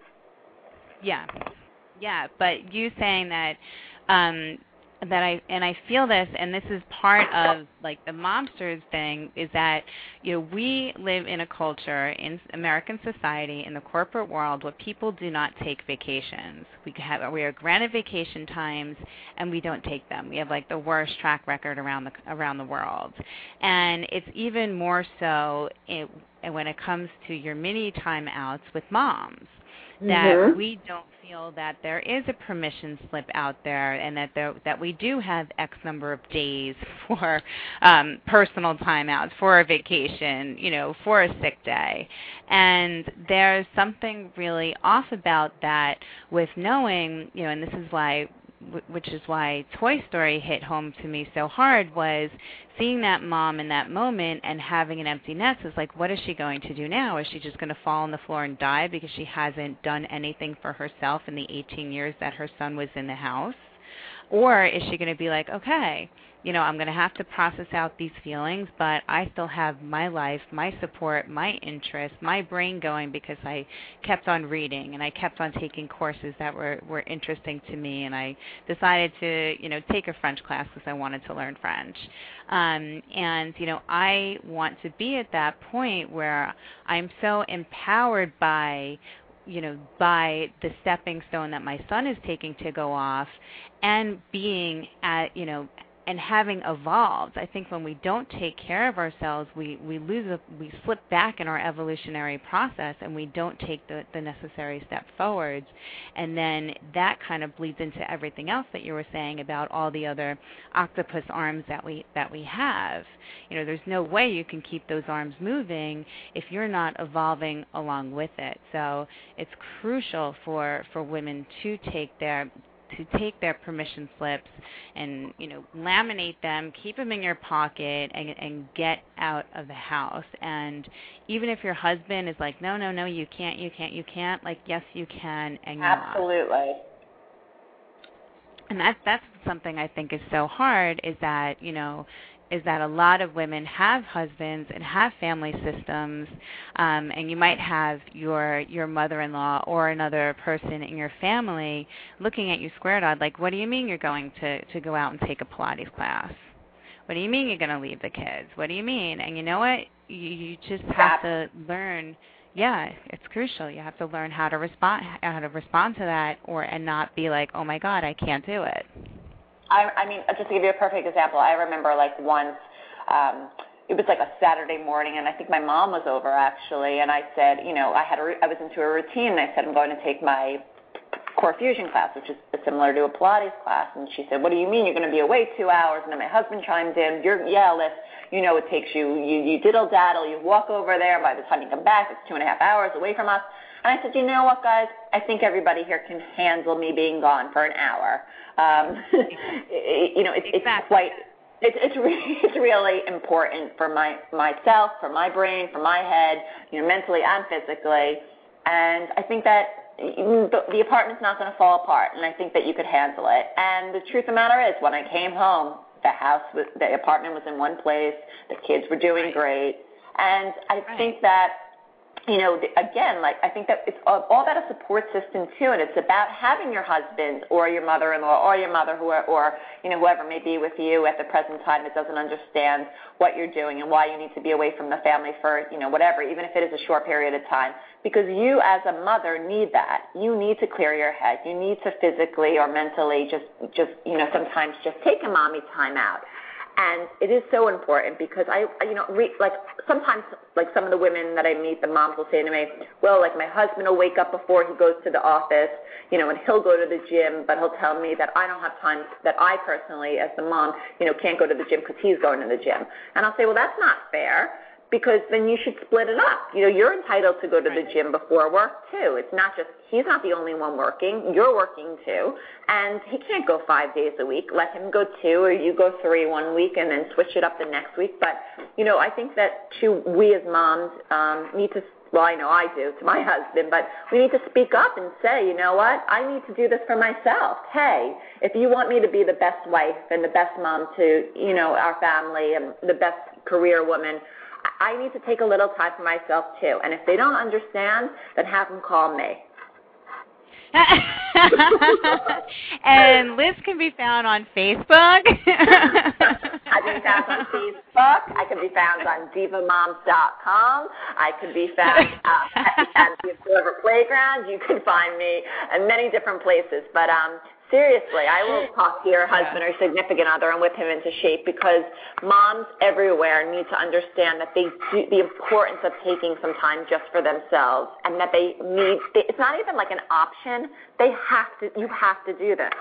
Yeah, yeah. But you saying that um, that I and I feel this, and this is part of like the momsters thing, is that you know we live in a culture in American society in the corporate world where people do not take vacations. We have we are granted vacation times, and we don't take them. We have like the worst track record around the around the world, and it's even more so it, when it comes to your mini timeouts with moms that Mhm. we don't feel that there is a permission slip out there and that there, that we do have X number of days for um, personal timeouts, for a vacation, you know, for a sick day. And there's something really off about that with knowing, you know, and this is why wh- which is why Toy Story hit home to me so hard was seeing that mom in that moment and having an empty nest is like what is she going to do now? Is she just going to fall on the floor and die because she hasn't done anything for herself in the 18 years that her son was in the house? Or is she going to be like okay you know i'm going to have to process out these feelings but i still have my life my support my interests my brain going because i kept on reading and i kept on taking courses that were were interesting to me and i decided to you know take a french class because i wanted to learn french. Um and you know i want to be at that point where i'm so empowered by you know by the stepping stone that my son is taking to go off and being at you know and having evolved i think when we don't take care of ourselves we we lose a, we slip back in our evolutionary process and we don't take the the necessary step forwards. And then that kind of bleeds into everything else that you were saying about all the other octopus arms that we that we have. You know there's no way you can keep those arms moving if you're not evolving along with it. So it's crucial for for women to take their to take their permission slips and you know laminate them keep them in your pocket and and get out of the house and even if your husband is like no no no you can't you can't you can't like yes you can and Absolutely. and that's that's something I think is so hard is that you know is that a lot of women have husbands and have family systems um and you might have your your mother-in-law or another person in your family looking at you squared eyed like what do you mean you're going to to go out and take a pilates class? What do you mean you're going to leave the kids? What do you mean? And you know what? You, you just have to learn yeah, it's crucial. You have to learn how to respond how to respond to that or and not be like, "Oh my god, I can't do it." I, mean, just to give you a perfect example, I remember like once, um, it was like a Saturday morning, and I think my mom was over actually, and I said, you know, I had I was into a routine, and I said I'm going to take my core fusion class, which is similar to a Pilates class. And she said, "What do you mean you're going to be away two hours?" And then my husband chimed in, "You're yeah, Lyss, you know it takes you you you diddle daddle, you walk over there. By the time you come back, it's two and a half hours away from us." And I said, "You know what, guys? I think everybody here can handle me being gone for an hour. Um, you know, it's, exactly. it's quite." It's it's really it's really important for my myself, for my brain, for my head, you know, mentally and physically. And I think that the, the apartment's not going to fall apart, and I think that you could handle it. And the truth of the matter is, when I came home, the house, was, the apartment was in one place. The kids were doing great, and I right. think that you know, again, like I think that it's all, all about a support system too, and it's about having your husband or your mother-in-law or your mother, who are, or you know, whoever may be with you at the present time that doesn't understand what you're doing and why you need to be away from the family for you know whatever, even if it is a short period of time, because you as a mother need that. You need to clear your head. You need to physically or mentally just just you know sometimes just take a mommy time out. And it is so important because I, you know, re, like sometimes, like some of the women that I meet, the moms will say to me, well, like my husband will wake up before he goes to the office, you know, and he'll go to the gym, but he'll tell me that I don't have time, that I personally, as the mom, you know, can't go to the gym because he's going to the gym. And I'll say, well, that's not fair because then you should split it up. You know, you're entitled to go to the gym before work too. It's not just he's not the only one working. You're working too, and he can't go five days a week. Let him go two, or you go three one week, and then switch it up the next week. But you know, I think that too, we as moms um, need to. Well, I know I do to my husband, but we need to speak up and say, you know what? I need to do this for myself. Hey, if you want me to be the best wife and the best mom to, you know, our family and the best career woman, I need to take a little time for myself too. And if they don't understand, then have them call me. and Lyss can be found on Facebook. I can be found on Facebook. I can be found on divamoms.com. I can be found uh, at the Observer Playground. You can find me in many different places. But um, Seriously, I will talk to your husband or significant other and whip him into shape because moms everywhere need to understand that they do, the importance of taking some time just for themselves and that they need. They, it's not even like an option. They have to. You have to do this.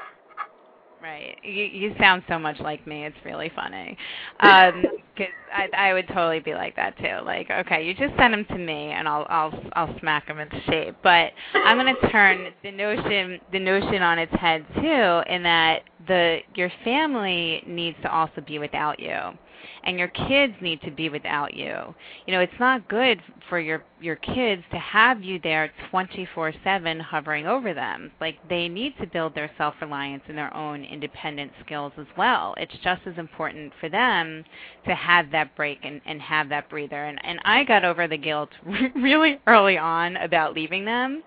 Right. You you sound so much like me. It's really funny. Um cuz I I would totally be like that too. Like, okay, you just send them to me and I'll I'll I'll smack them into shape. But I'm going to turn the notion the notion on its head too in that the your family needs to also be without you and your kids need to be without you. You know, it's not good for your your kids to have you there 24/7 hovering over them. Like they need to build their self-reliance and their own independent skills as well. It's just as important for them to have that break and, and have that breather. And and I got over the guilt really early on about leaving them,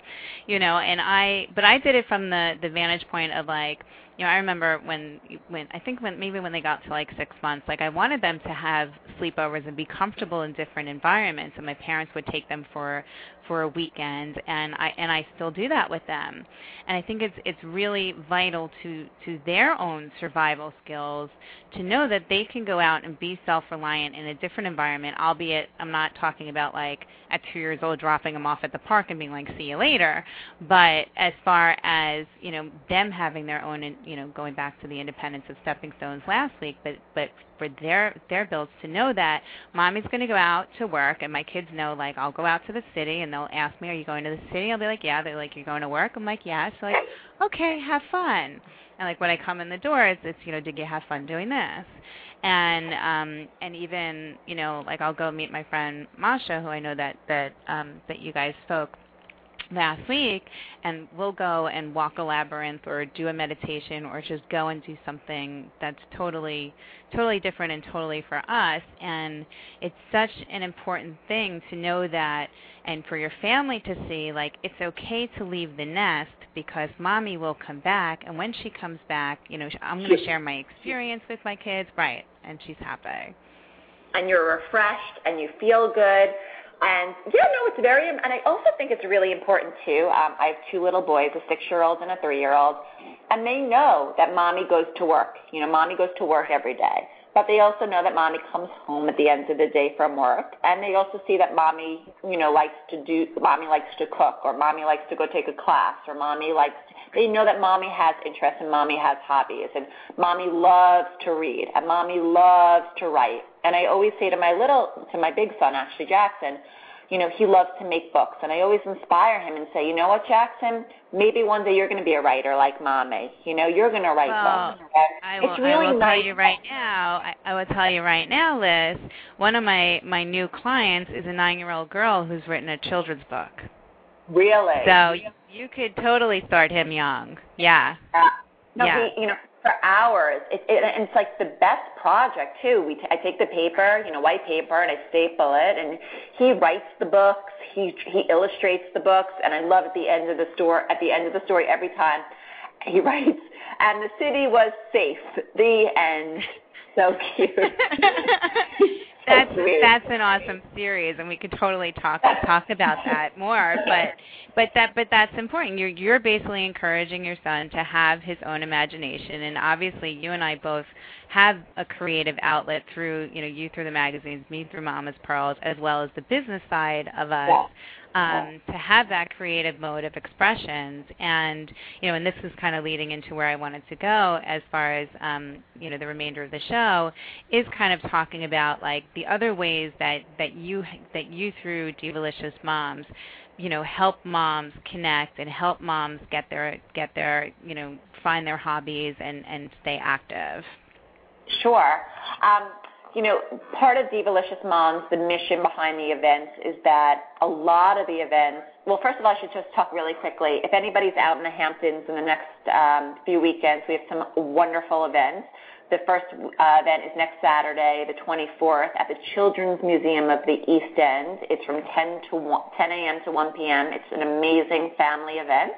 you know, and I but I did it from the the vantage point of like you know, I remember when when I think when maybe when they got to like six months, like I wanted them to have sleepovers and be comfortable in different environments, and my parents would take them for for a weekend, and I and I still do that with them, and I think it's it's really vital to to their own survival skills to know that they can go out and be self-reliant in a different environment, albeit I'm not talking about like at two years old dropping them off at the park and being like see you later, but as far as you know them having their own you know, going back to the independence of stepping stones last week, but but for their their builds to know that mommy's going to go out to work, and my kids know like I'll go out to the city, and they'll ask me, "Are you going to the city?" I'll be like, "Yeah." They're like, "You're going to work?" I'm like, Yeah. So like, okay, have fun. And like when I come in the doors, it's you know, did you have fun doing this? And um and even you know like I'll go meet my friend Masha, who I know that that um that you guys spoke last week and we'll go and walk a labyrinth or do a meditation or just go and do something that's totally totally different and totally for us. And it's such an important thing to know that and for your family to see like it's okay to leave the nest because mommy will come back and when she comes back you know i'm going to share my experience with my kids right and she's happy. And you're refreshed and you feel good and yeah, no, it's very, and I also think it's really important too. Um, I have two little boys, a six-year-old and a three-year-old, and they know that mommy goes to work. You know, mommy goes to work every day. But they also know that mommy comes home at the end of the day from work and they also see that mommy you know likes to do mommy likes to cook or mommy likes to go take a class or mommy likes to, they know that mommy has interests and mommy has hobbies and mommy loves to read and mommy loves to write. And i always say to my little to my big son actually jackson you know, he loves to make books. And I always inspire him and say, you know what, Jackson, maybe one day you're going to be a writer like mommy. You know, you're going to write well, books. I will, it's really I will nice. tell you right now. I, I will tell you right now, Lyss. One of my my new clients is a nine-year-old girl who's written a children's book. Really? So you, you could totally start him young. Yeah. Uh, no, yeah. he, you know, for hours. It, it, it's like the best project too. We t- I take the paper, you know, white paper, and I staple it, and he writes the books. He he illustrates the books, and I love at the end of the story. At the end of the story, every time he writes, and the city was safe. The end. So cute. that's that's an awesome series, and we could totally talk talk about that more. But but that but that's important. You're you're basically encouraging your son to have his own imagination, and obviously you and I both have a creative outlet through you know you through the magazines, me through Mama's Pearls, as well as the business side of us. Yeah. Um, to have that creative mode of expressions, and you know, and this is kind of leading into where I wanted to go as far as um, you know the remainder of the show is kind of talking about like the other ways that that you that you through Divalysscious Moms you know help moms connect and help moms get their get their you know find their hobbies and and stay active Sure. Um, part of Divalysscious Moms, the mission behind the events is that a lot of the events, well, first of all, I should just talk really quickly. If anybody's out in the Hamptons in the next um, few weekends, we have some wonderful events. The first uh, event is next Saturday, the 24th, at the Children's Museum of the East End. It's from 10 to 1, 10 a.m. to 1 p.m. It's an amazing family event.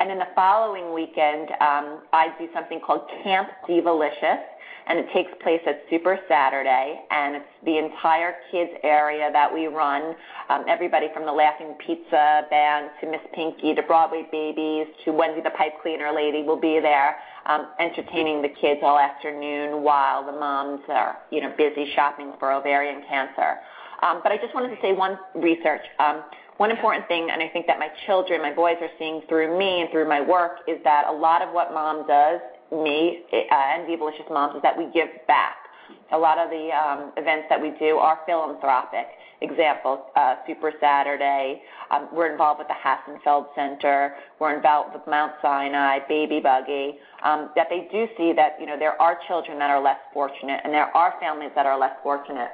And then the following weekend, um, I do something called Camp Divalysscious and it takes place at Super Saturday, and it's the entire kids area that we run. Um, everybody from the Laughing Pizza Band to Miss Pinky to Broadway Babies to Wendy the Pipe Cleaner Lady will be there, um, entertaining the kids all afternoon while the moms are, you know, busy shopping for ovarian cancer. Um, but I just wanted to say one research. One important thing, and I think that my children, my boys are seeing through me and through my work, is that a lot of what mom does me uh, and Divalysscious Moms is that we give back. A lot of the um, events that we do are philanthropic. Example, uh, Super Saturday. Um, we're involved with the Hassenfeld Center. We're involved with Mount Sinai, Baby Buggy. Um, that they do see that you know there are children that are less fortunate, and there are families that are less fortunate.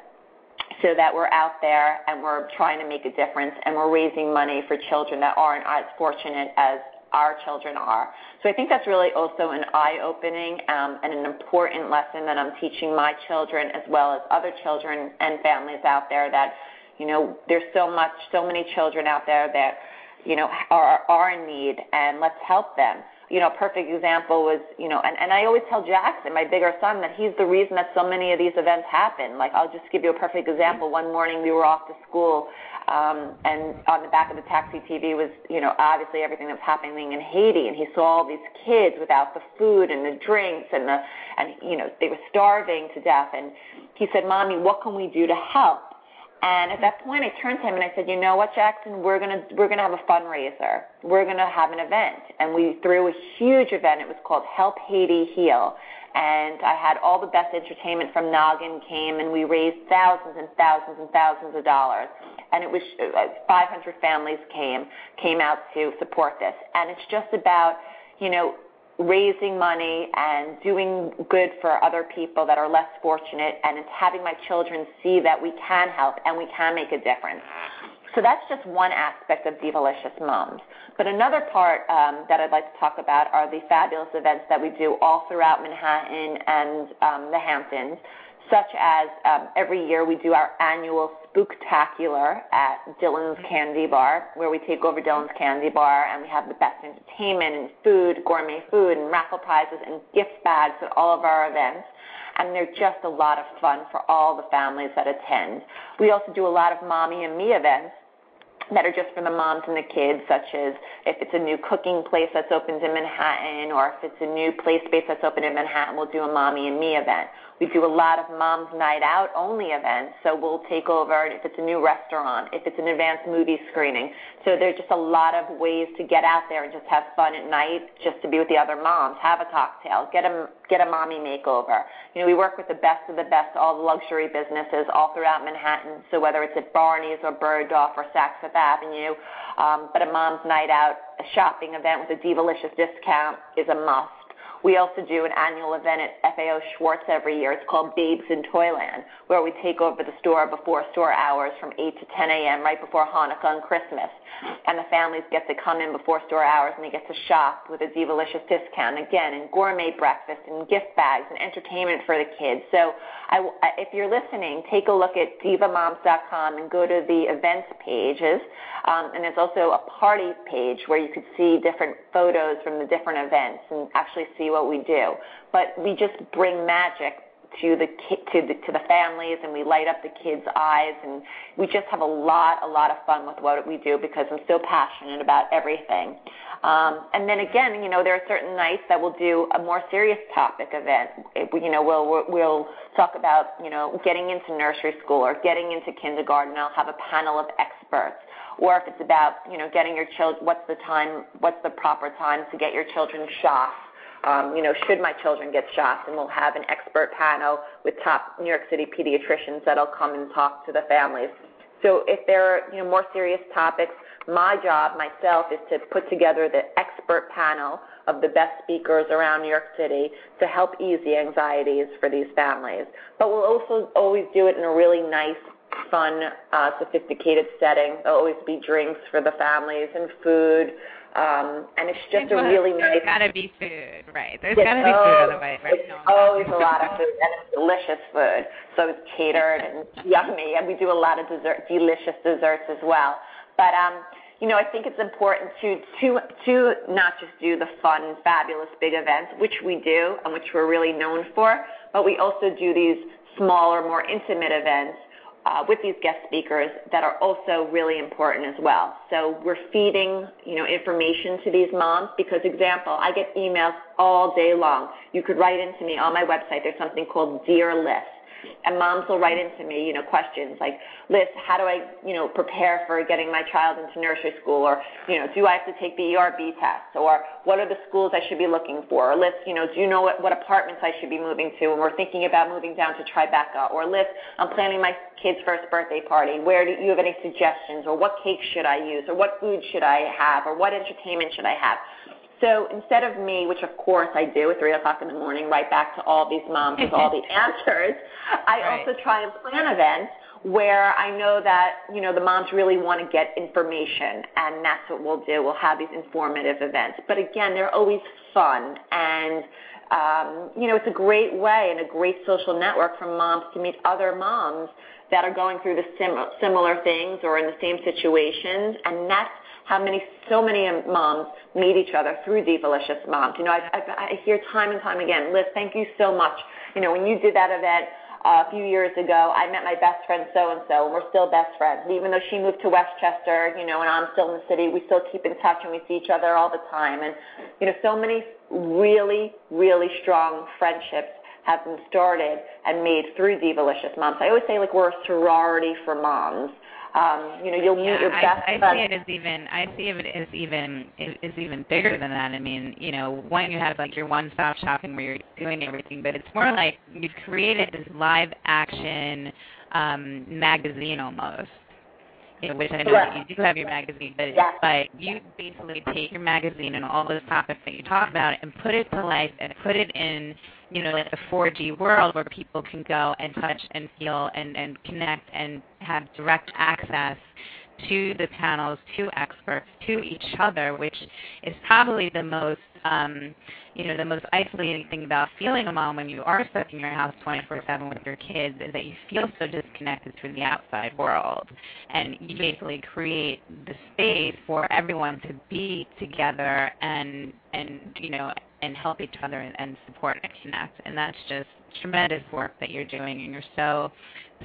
So that we're out there and we're trying to make a difference, and we're raising money for children that aren't as fortunate as our children are. So I think that's really also an eye-opening um, and an important lesson that I'm teaching my children as well as other children and families out there that, you know, there's so much, so many children out there that, you know, are, are in need and let's help them you know, a perfect example was, you know, and, I always tell Jackson, my bigger son, that he's the reason that so many of these events happen. Like, I'll just give you a perfect example. One morning we were off to school, Um, on the back of the taxi TV was, you know, obviously everything that was happening in Haiti, and he saw all these kids without the food and the drinks and the, and, you know, they were starving to death. And he said, Mommy, what can we do to help? And at that point, I turned to him and I said, "You know what, Jackson? We're gonna we're gonna have a fundraiser. We're gonna have an event." And we threw a huge event. It was called Help Haiti Heal. And I had all the best entertainment from Noggin came, and we raised thousands and thousands and thousands of dollars. And it was uh, 500 families came came out to support this. And it's just about you know raising money and doing good for other people that are less fortunate and it's having my children see that we can help and we can make a difference. So that's just one aspect of Divalysscious Moms. But another part um, that I'd like to talk about are the fabulous events that we do all throughout Manhattan and um, the Hamptons such as um, every year we do our annual Spooktacular at Dylan's Candy Bar, where we take over Dylan's Candy Bar and we have the best entertainment and food, gourmet food, and raffle prizes and gift bags at all of our events. And they're just a lot of fun for all the families that attend. We also do a lot of Mommy and Me events that are just for the moms and the kids, such as if it's a new cooking place that's opened in Manhattan or if it's a new play space that's open in Manhattan, we'll do a mommy and me event. We do a lot of mom's night out only events, so we'll take over if it's a new restaurant, if it's an advanced movie screening. So there's just a lot of ways to get out there and just have fun at night, just to be with the other moms, have a cocktail, get a get a mommy makeover. You know, we work with the best of the best, all the luxury businesses all throughout Manhattan. So whether it's at Barney's or Bergdorf or Saks Fifth Avenue, um, but a mom's night out, a shopping event with a Divalysscious discount is a must. We also do an annual event at FAO Schwarz every year. It's called Babes in Toyland, where we take over the store before store hours from 8 to 10 a.m. right before Hanukkah and Christmas. And the families get to come in before store hours and they get to shop with a Divalysscious discount again, and gourmet breakfast and gift bags and entertainment for the kids. So if you're listening, take a look at divamoms.com and go to the events pages. Um, and there's also a party page where you could see different photos from the different events and actually see what we do. But we just bring magic to the to the to the families and we light up the kids' eyes and we just have a lot a lot of fun with what we do because I'm so passionate about everything. Um, and then again, you know, there are certain nights that we'll do a more serious topic event. It, you know, we'll we'll talk about you know getting into nursery school or getting into kindergarten. I'll have a panel of experts or if it's about you know getting your children what's the time what's the proper time to get your children shots should my children get shots and we'll have an expert panel with top New York City pediatricians that'll come and talk to the families so if there are you know more serious topics my job myself is to put together the expert panel of the best speakers around New York City to help ease the anxieties for these families. But we'll also always do it in a really nice, fun, uh, sophisticated setting. There'll always be drinks for the families and food. Um, and it's just a really nice. There's got to be food, right? There's got to be oh, food otherwise. Right? It's no, always a lot of food, and it's delicious food. So it's catered and yummy, and we do a lot of dessert, delicious desserts as well. But um, you know, I think it's important to to to not just do the fun, fabulous big events, which we do and which we're really known for, but we also do these smaller, more intimate events Uh, with these guest speakers that are also really important as well. So we're feeding, you know, information to these moms because, example, I get emails all day long. You could write into me on my website. There's something called Dear Lyss and moms will write into me, you know, questions like, Lyss, how do I, you know, prepare for getting my child into nursery school? Or, you know, do I have to take the ERB test? Or what are the schools I should be looking for? Or Lyss, you know, do you know what, what apartments I should be moving to? And we're thinking about moving down to Tribeca. Or Lyss, I'm planning my kid's first birthday party. Where do you have any suggestions? Or what cake should I use? Or what food should I have? Or what entertainment should I have? So instead of me, which of course I do at 3 o'clock in the morning, right back to all these moms with all the answers, I right. also try and plan events where I know that, you know, the moms really want to get information and that's what we'll do. We'll have these informative events. But again, they're always fun and Um, it's a great way and a great social network for moms to meet other moms that are going through the sim- similar things or in the same situations, and that's how many, so many moms meet each other through Divalysscious Moms. You know, I, hear time and time again, Lyss, thank you so much. You know, when you did that event, a few years ago, I met my best friend so and so, and we're still best friends. And even though she moved to Westchester, you know, and I'm still in the city, we still keep in touch and we see each other all the time. And you know, so many really, really strong friendships have been started and made through Divalysscious Moms. I always say like we're a sorority for moms. Um, you know, you'll meet yeah, your best I, I see it as even I see it as even is even bigger than that. I mean, you know, when you have like your one-stop shopping where you're doing everything, but it's more like you've created this live action um, magazine almost. Know, which I know that you do have your magazine, but yeah. but you basically take your magazine and all those topics that you talk about and put it to life and put it in you know, like the 4G world where people can go and touch and feel and, and connect and have direct access to the panels, to experts, to each other, which is probably the most, um, you know, the most isolating thing about feeling a mom when you are stuck in your house 24/7 with your kids is that you feel so disconnected from the outside world, and you basically create the space for everyone to be together and and you know and help each other and, and support and connect. And that's just tremendous work that you're doing, and you're so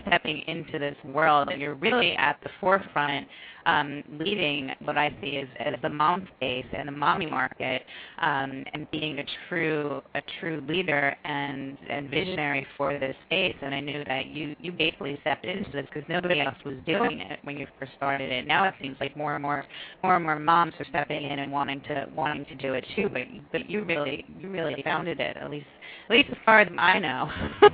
stepping into this world and you're really at the forefront um, leading what I see as, as the mom space and the mommy market, um, and being a true a true leader and and visionary for this space. And I knew that you you basically stepped into this because nobody else was doing it when you first started it. Now it seems like more and more more and more moms are stepping in and wanting to wanting to do it too. But but you really you really founded it at least at least as far as I know.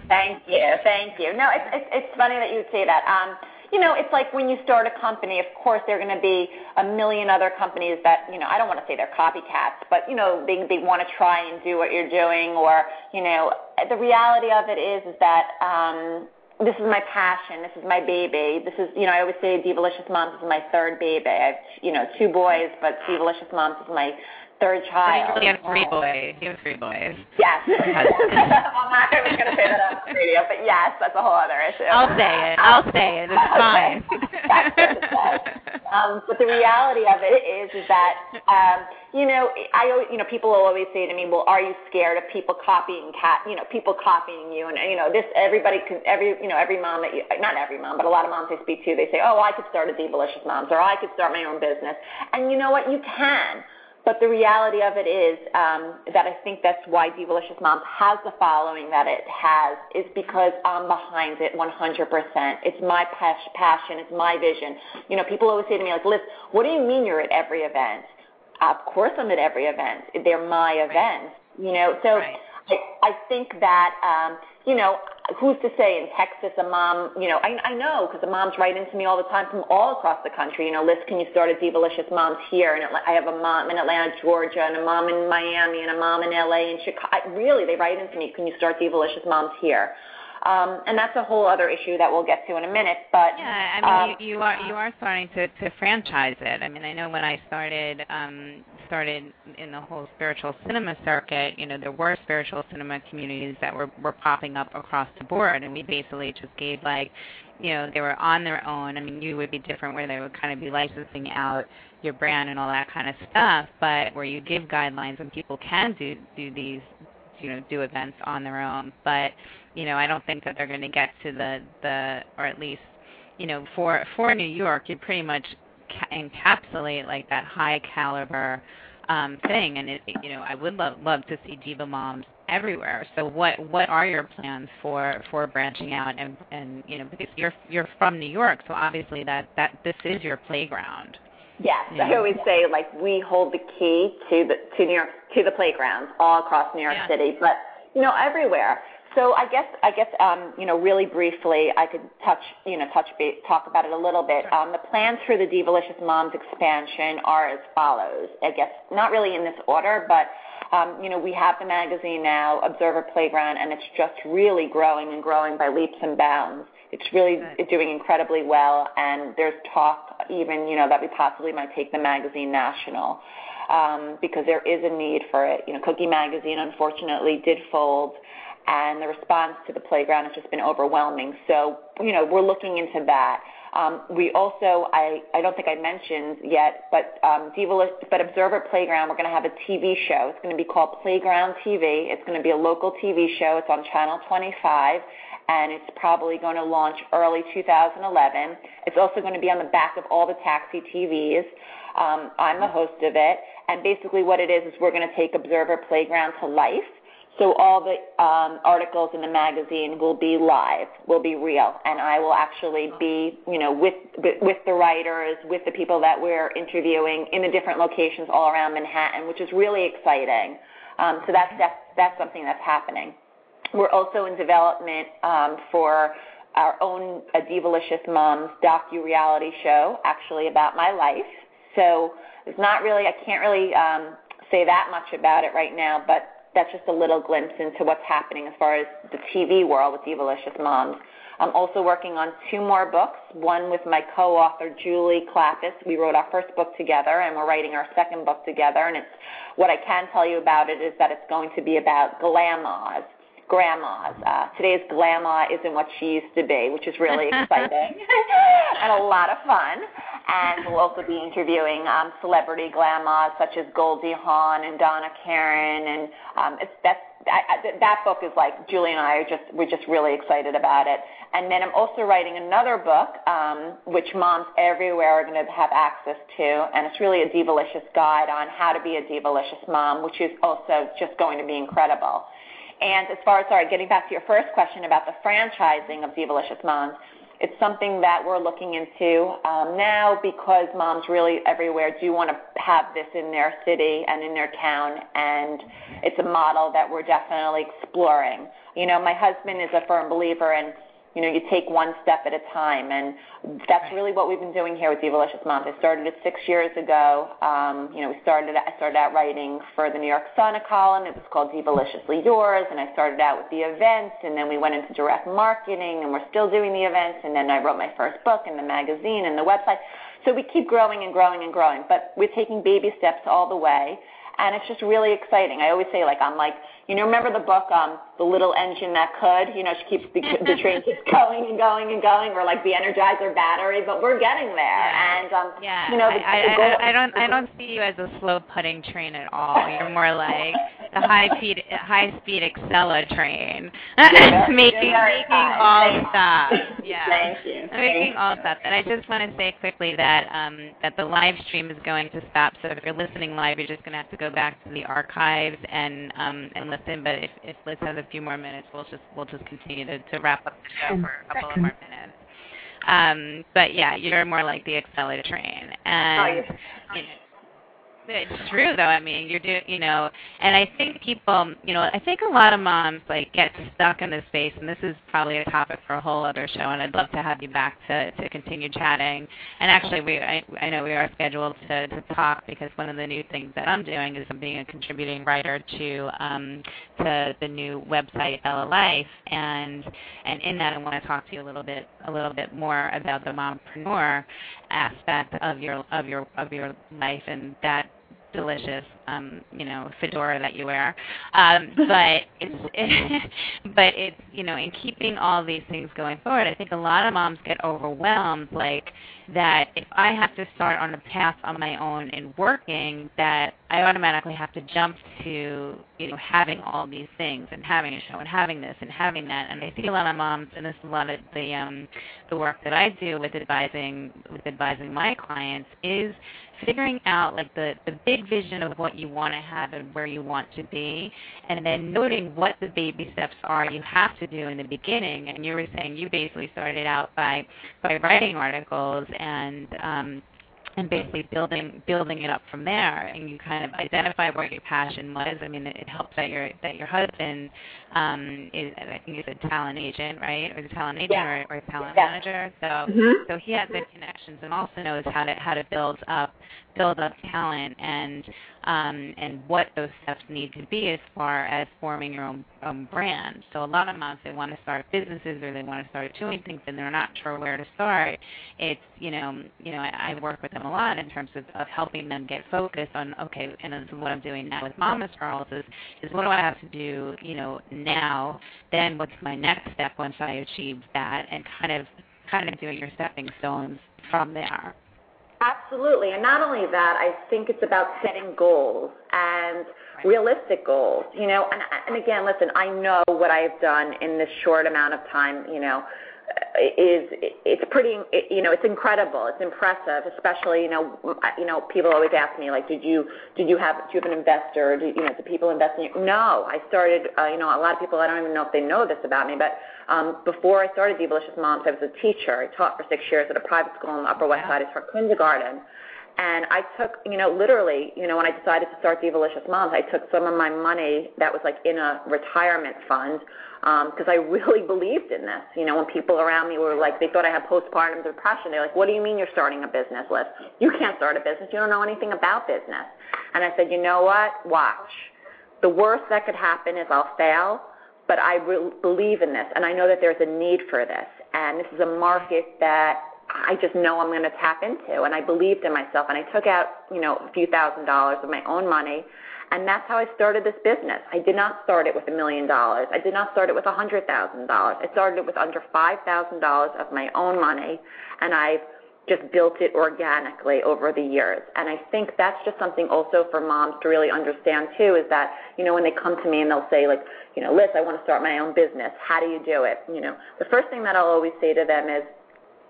thank you, thank you. No, it's it's, it's funny that you would say that. Um, you know, it's like when you start a company, of course there are going to be a million other companies that, you know, I don't want to say they're copycats, but, you know, they, they want to try and do what you're doing or, you know, the reality of it is, is that, um, this is my passion. This is my baby. This is, you know, I always say Divalysscious Moms is my third baby. I have, you know, two boys, but Divalysscious Moms is my third child. You have three boys. You have three boys. Yes. I'm not even going to say that on the radio, but yes, that's a whole other issue. I'll say it. I'll say it. It's fine. um, but the reality of it is, is that, um, you know, I, you know, people will always say to me, well, are you scared of people copying cat, you know, people copying you? And, you know, this, everybody can, every, you know, every mom that you, not every mom, but a lot of moms I speak to, they say, oh, I could start a Divalysscious Moms or I could start my own business. And you know what? You can. But the reality of it is um, that I think that's why Divalysscious Moms has the following that it has is because I'm behind it 100%. It's my passion. It's my vision. You know, people always say to me, like, Lyss, what do you mean you're at every event? Of course I'm at every event. They're my events. You know, so right. I, I think that, um, who's to say in Texas a mom, you know, I, I know because the moms write into me all the time from all across the country. You know, Lyss, can you start a Divalysscious Moms here? And I have a mom in Atlanta, Georgia, and a mom in Miami, and a mom in LA and Chicago. Really, they write into me, can you start Divalysscious Moms here? Um, and that's a whole other issue that we'll get to in a minute. But yeah, I mean, um, you, you are you are starting to to franchise it. I mean, I know when I started um, started in the whole spiritual cinema circuit, you know, there were spiritual cinema communities that were were popping up across the board, and we basically just gave like, you know, they were on their own. I mean, you would be different where they would kind of be licensing out your brand and all that kind of stuff, but where you give guidelines and people can do do these you know do events on their own but you know, I don't think that they're going to get to the the or at least, you know, for for New York, you pretty much ca- encapsulate like that high caliber um, thing, and it, you know, I would love love to see diva moms everywhere. So what what are your plans for for branching out and and you know because you're you're from New York, so obviously that that this is your playground. Yes, yeah. I always say like we hold the key to the to New York to the playgrounds all across New York yeah. City, but you know everywhere. So I guess I guess um, you know really briefly I could touch you know touch talk about it a little bit. Um, the plans for the Divalysscious Moms expansion are as follows. I guess not really in this order, but um, you know we have the magazine now, Observer Playground, and it's just really growing and growing by leaps and bounds. It's really doing incredibly well, and there's talk even you know that we possibly might take the magazine national. Um, because there is a need for it. You know, Cookie Magazine unfortunately did fold and the response to the playground has just been overwhelming. So, you know, we're looking into that. Um, we also, I, I don't think I mentioned yet, but um, but Observer Playground, we're going to have a TV show. It's going to be called Playground TV. It's going to be a local TV show. It's on Channel 25, and it's probably going to launch early 2011. It's also going to be on the back of all the taxi TVs. Um, I'm the host of it, and basically what it is is we're going to take Observer Playground to life so all the um, articles in the magazine will be live, will be real, and I will actually be, you know, with with the writers, with the people that we're interviewing in the different locations all around Manhattan, which is really exciting. Um, so that's, that's that's something that's happening. We're also in development um, for our own a Divalysscious Moms docu reality show, actually about my life. So it's not really, I can't really um, say that much about it right now, but that's just a little glimpse into what's happening as far as the TV world with Divalysscious Moms. I'm also working on two more books, one with my co-author Julie Klapis. We wrote our first book together and we're writing our second book together and it's what I can tell you about it is that it's going to be about glam Oz. Grandmas. Uh, today's grandma isn't what she used to be, which is really exciting and a lot of fun. And we'll also be interviewing um, celebrity grandmas such as Goldie Hawn and Donna Karan, and um, it's, that's I, that book is like Julie and I are just we're just really excited about it. And then I'm also writing another book, um, which moms everywhere are going to have access to, and it's really a Divalysscious guide on how to be a Divalysscious mom, which is also just going to be incredible. And as far as sorry, getting back to your first question about the franchising of Divalysscious moms, it's something that we're looking into um, now because moms really everywhere do want to have this in their city and in their town, and it's a model that we're definitely exploring. You know, my husband is a firm believer in you know, you take one step at a time, and that's really what we've been doing here with Divalysscious Moms. I started it six years ago. Um, you know, we started. I started out writing for the New York Sun a column. It was called Divalyssciously Yours, and I started out with the events, and then we went into direct marketing, and we're still doing the events, and then I wrote my first book and the magazine and the website. So we keep growing and growing and growing, but we're taking baby steps all the way and it's just really exciting. I always say like I'm like you know remember the book um the little engine that could you know she keeps the, the train keeps going and going and going or like the energizer battery but we're getting there yeah. and um yeah you know the, I, the goal, I, I don't I don't see you as a slow putting train at all. You're more like the high speed high speed Acela train, making making all stop. Yeah, Thank you. making all stop. And I just want to say quickly that um, that the live stream is going to stop. So if you're listening live, you're just going to have to go back to the archives and um, and listen. But if, if Lyss has a few more minutes, we'll just we'll just continue to, to wrap up the show for a couple of more minutes. Um, but yeah, you're more like the Acela train, and Oh, you know, it's true though. I mean, you're doing, you know, and I think people, you know, I think a lot of moms like get stuck in this space, and this is probably a topic for a whole other show. And I'd love to have you back to to continue chatting. And actually, we I, I know we are scheduled to to talk because one of the new things that I'm doing is I'm being a contributing writer to um to the new website Ella Life, and and in that I want to talk to you a little bit a little bit more about the mompreneur aspect of your of your of your life and that delicious um you know fedora that you wear. Um but it's but it's you know in keeping all these things going forward i think a lot of moms get overwhelmed like that if i have to start on a path on my own in working that i automatically have to jump to you know having all these things and having a show and having this and having that. And i see a lot of moms and this is a lot of the um the work that i do with advising with advising my clients is figuring out like the the big vision of what you want to have and where you want to be. And then noting what the baby steps are you have to do in the beginning. And you were saying you basically started out by by writing articles and um and basically building building it up from there. And you kind of identify what your passion was. I mean it, it helps that your that your husband um is i think he's a talent agent right? Or a talent agent Yeah. or, or a talent Yeah. manager. So Mhm. so he has good connections and also knows how to how to build up build up talent. And um, and what those steps need to be as far as forming your own, own brand. So a lot of moms they want to start businesses or they want to start doing things and they're not sure where to start. It's you know you know I, I work with them a lot in terms of, of helping them get focused on okay and this is what I'm doing now with Mama's Pearls is is what do I have to do you know now then what's my next step once I achieve that and kind of kind of doing your stepping stones from there. Absolutely. And not only that, I think it's about setting goals and realistic goals, you know, and, and again, listen, I know what I've done in this short amount of time, you know, it's pretty you know it's incredible. It's impressive especially you know you know people always ask me like did you did you have do you have an investor? Do you know do people invest in you? No i started uh, you know a lot of people i don't even know if they know this about me but um before i started Divalysscious moms i was a teacher. I taught for six years at a private school on the upper west side. It's for kindergarten and I took, you know, literally, you know, when I decided to start the Divalysscious Moms, I took some of my money that was like in a retirement fund because um, I really believed in this. You know, when people around me were like, they thought I had postpartum depression. They're like, what do you mean you're starting a business, Lyss? You can't start a business. You don't know anything about business. And I said, you know what? Watch. The worst that could happen is I'll fail, but I re- believe in this, and I know that there's a need for this. And this is a market that I just know I'm going to tap into. And I believed in myself. And I took out, you know, a few thousand dollars of my own money And that's how I started this business. I did not start it with a million dollars. I did not start it with a hundred thousand dollars. I started it with under five thousand dollars of my own money, and I've just built it organically over the years. And I think that's just something also for moms to really understand too is that, you know, when they come to me and they'll say like, you know, Lyss, I want to start my own business. How do you do it? You know, the first thing that I'll always say to them is,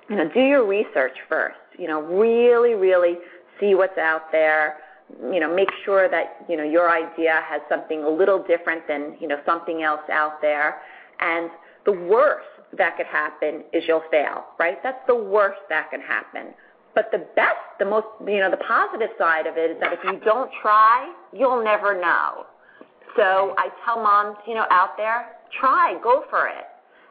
you know, do your research first. You know, really, really see what's out there you know, make sure that, you know, your idea has something a little different than, you know, something else out there. And the worst that could happen is you'll fail, right? That's the worst that can happen. But the best, the most, you know, the positive side of it is that if you don't try, you'll never know. So I tell moms, you know, out there, try, go for it.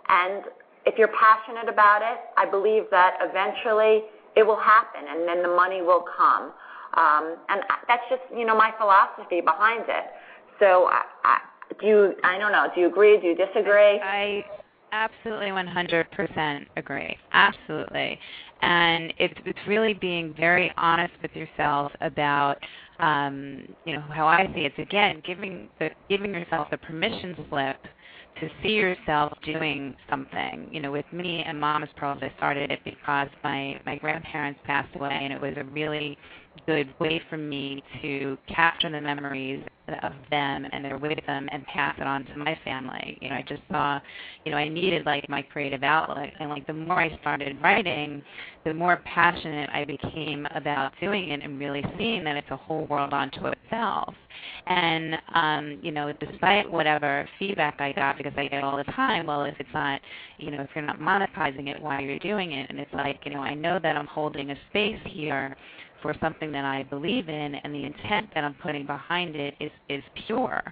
And if you're passionate about it, I believe that eventually it will happen and then the money will come. Um, and that's just, you know, my philosophy behind it. So I, I, do you, I don't know, do you agree? Do you disagree? I absolutely 100% agree. Absolutely. And it's, it's really being very honest with yourself about, um, you know, how I see it. It's again, giving, the, giving yourself the permission slip to see yourself doing something. You know, with me and Mama's Pearls, I started it because my my grandparents passed away, and it was a really good way for me to capture the memories of them and their wisdom and pass it on to my family. You know, I just saw, you know, I needed like my creative outlet and like the more I started writing, the more passionate I became about doing it and really seeing that it's a whole world unto itself. And um, you know, despite whatever feedback I got because I get all the time, well if it's not you know, if you're not monetizing it while you're doing it and it's like, you know, I know that I'm holding a space here for something that I believe in and the intent that I'm putting behind it is, is pure.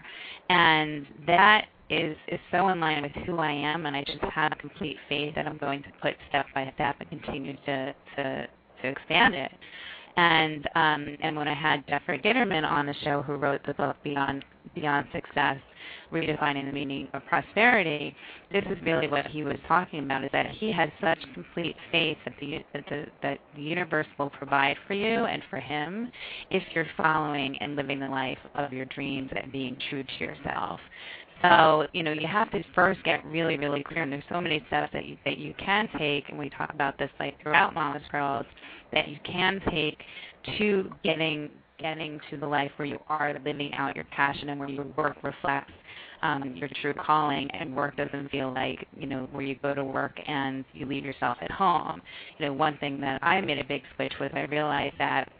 And that is, is so in line with who I am and I just have complete faith that I'm going to put step by step and continue to, to, to expand it. And um, and when I had Jeffrey Gitterman on the show, who wrote the book Beyond Beyond Success, redefining the meaning of prosperity, this is really what he was talking about, is that he has such complete faith that the, that the, that the universe will provide for you and for him if you're following and living the life of your dreams and being true to yourself. So, you know, you have to first get really, really clear, and there's so many steps that you, that you can take, and we talk about this like throughout Mama's Pearls, that you can take to getting getting to the life where you are living out your passion and where your work reflects um, your true calling and work doesn't feel like, you know, where you go to work and you leave yourself at home. You know, one thing that I made a big switch was I realized that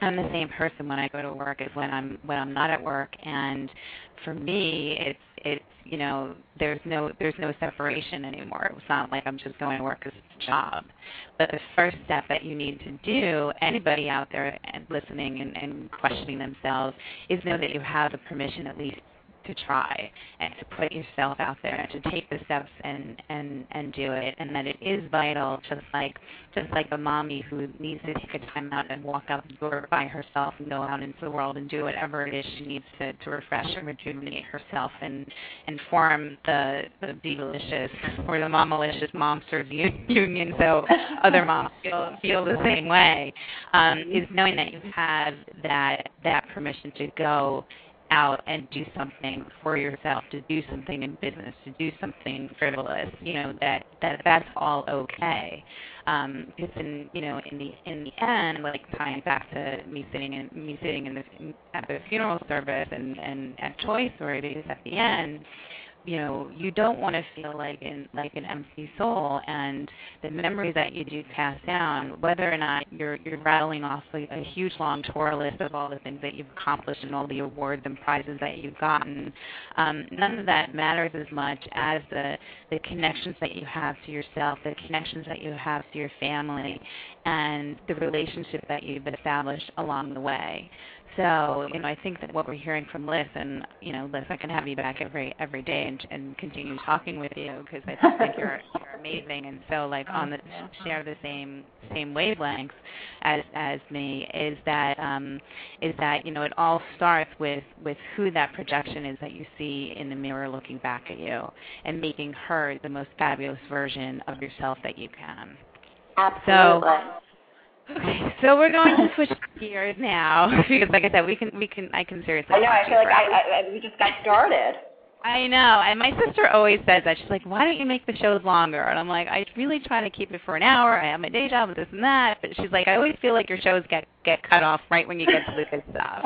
I'm the same person when I go to work as when I'm when I'm not at work and for me it's it's you know there's no there's no separation anymore. It's not like i'm just going to work as a job. But the first step that you need to do anybody out there and listening and, and questioning themselves is know that you have the permission at least to try and to put yourself out there and to take the steps and and and do it and that it is vital just like just like a mommy who needs to take a time out and walk out the door by herself and go out into the world and do whatever it is she needs to to refresh and rejuvenate herself and and form the the delicious or the Momalysscious monsters union so other moms feel feel the same way um, is knowing that you have that that permission to go out and do something for yourself, to do something in business, to do something frivolous, you know, that, that that's all okay. Um, because in you know, in the in the end, like tying back to me sitting in me sitting in the at the funeral service and, and at choice story because at the end you know you don't want to feel like an like an empty soul and the memories that you do pass down whether or not you're you're rattling off like a huge long tour list of all the things that you've accomplished and all the awards and prizes that you've gotten um, none of that matters as much as the the connections that you have to yourself the connections that you have to your family and the relationship that you've established along the way so, you know, I think that what we're hearing from Lyss, and you know, Lyss, I can have you back every every day and, and continue talking with you because I think you're you're amazing, and so like on the share the same same wavelengths as as me is that um, is that you know it all starts with with who that projection is that you see in the mirror looking back at you and making her the most fabulous version of yourself that you can. Absolutely. So, Okay, so we're going to switch gears now because, like I said, we can we can I can seriously. I know. I feel like I, I we just got started. I know, and my sister always says that. She's like, "Why don't you make the shows longer?" And I'm like, "I really try to keep it for an hour. I have my day job and this and that." But she's like, "I always feel like your shows get get cut off right when you get to the good stuff."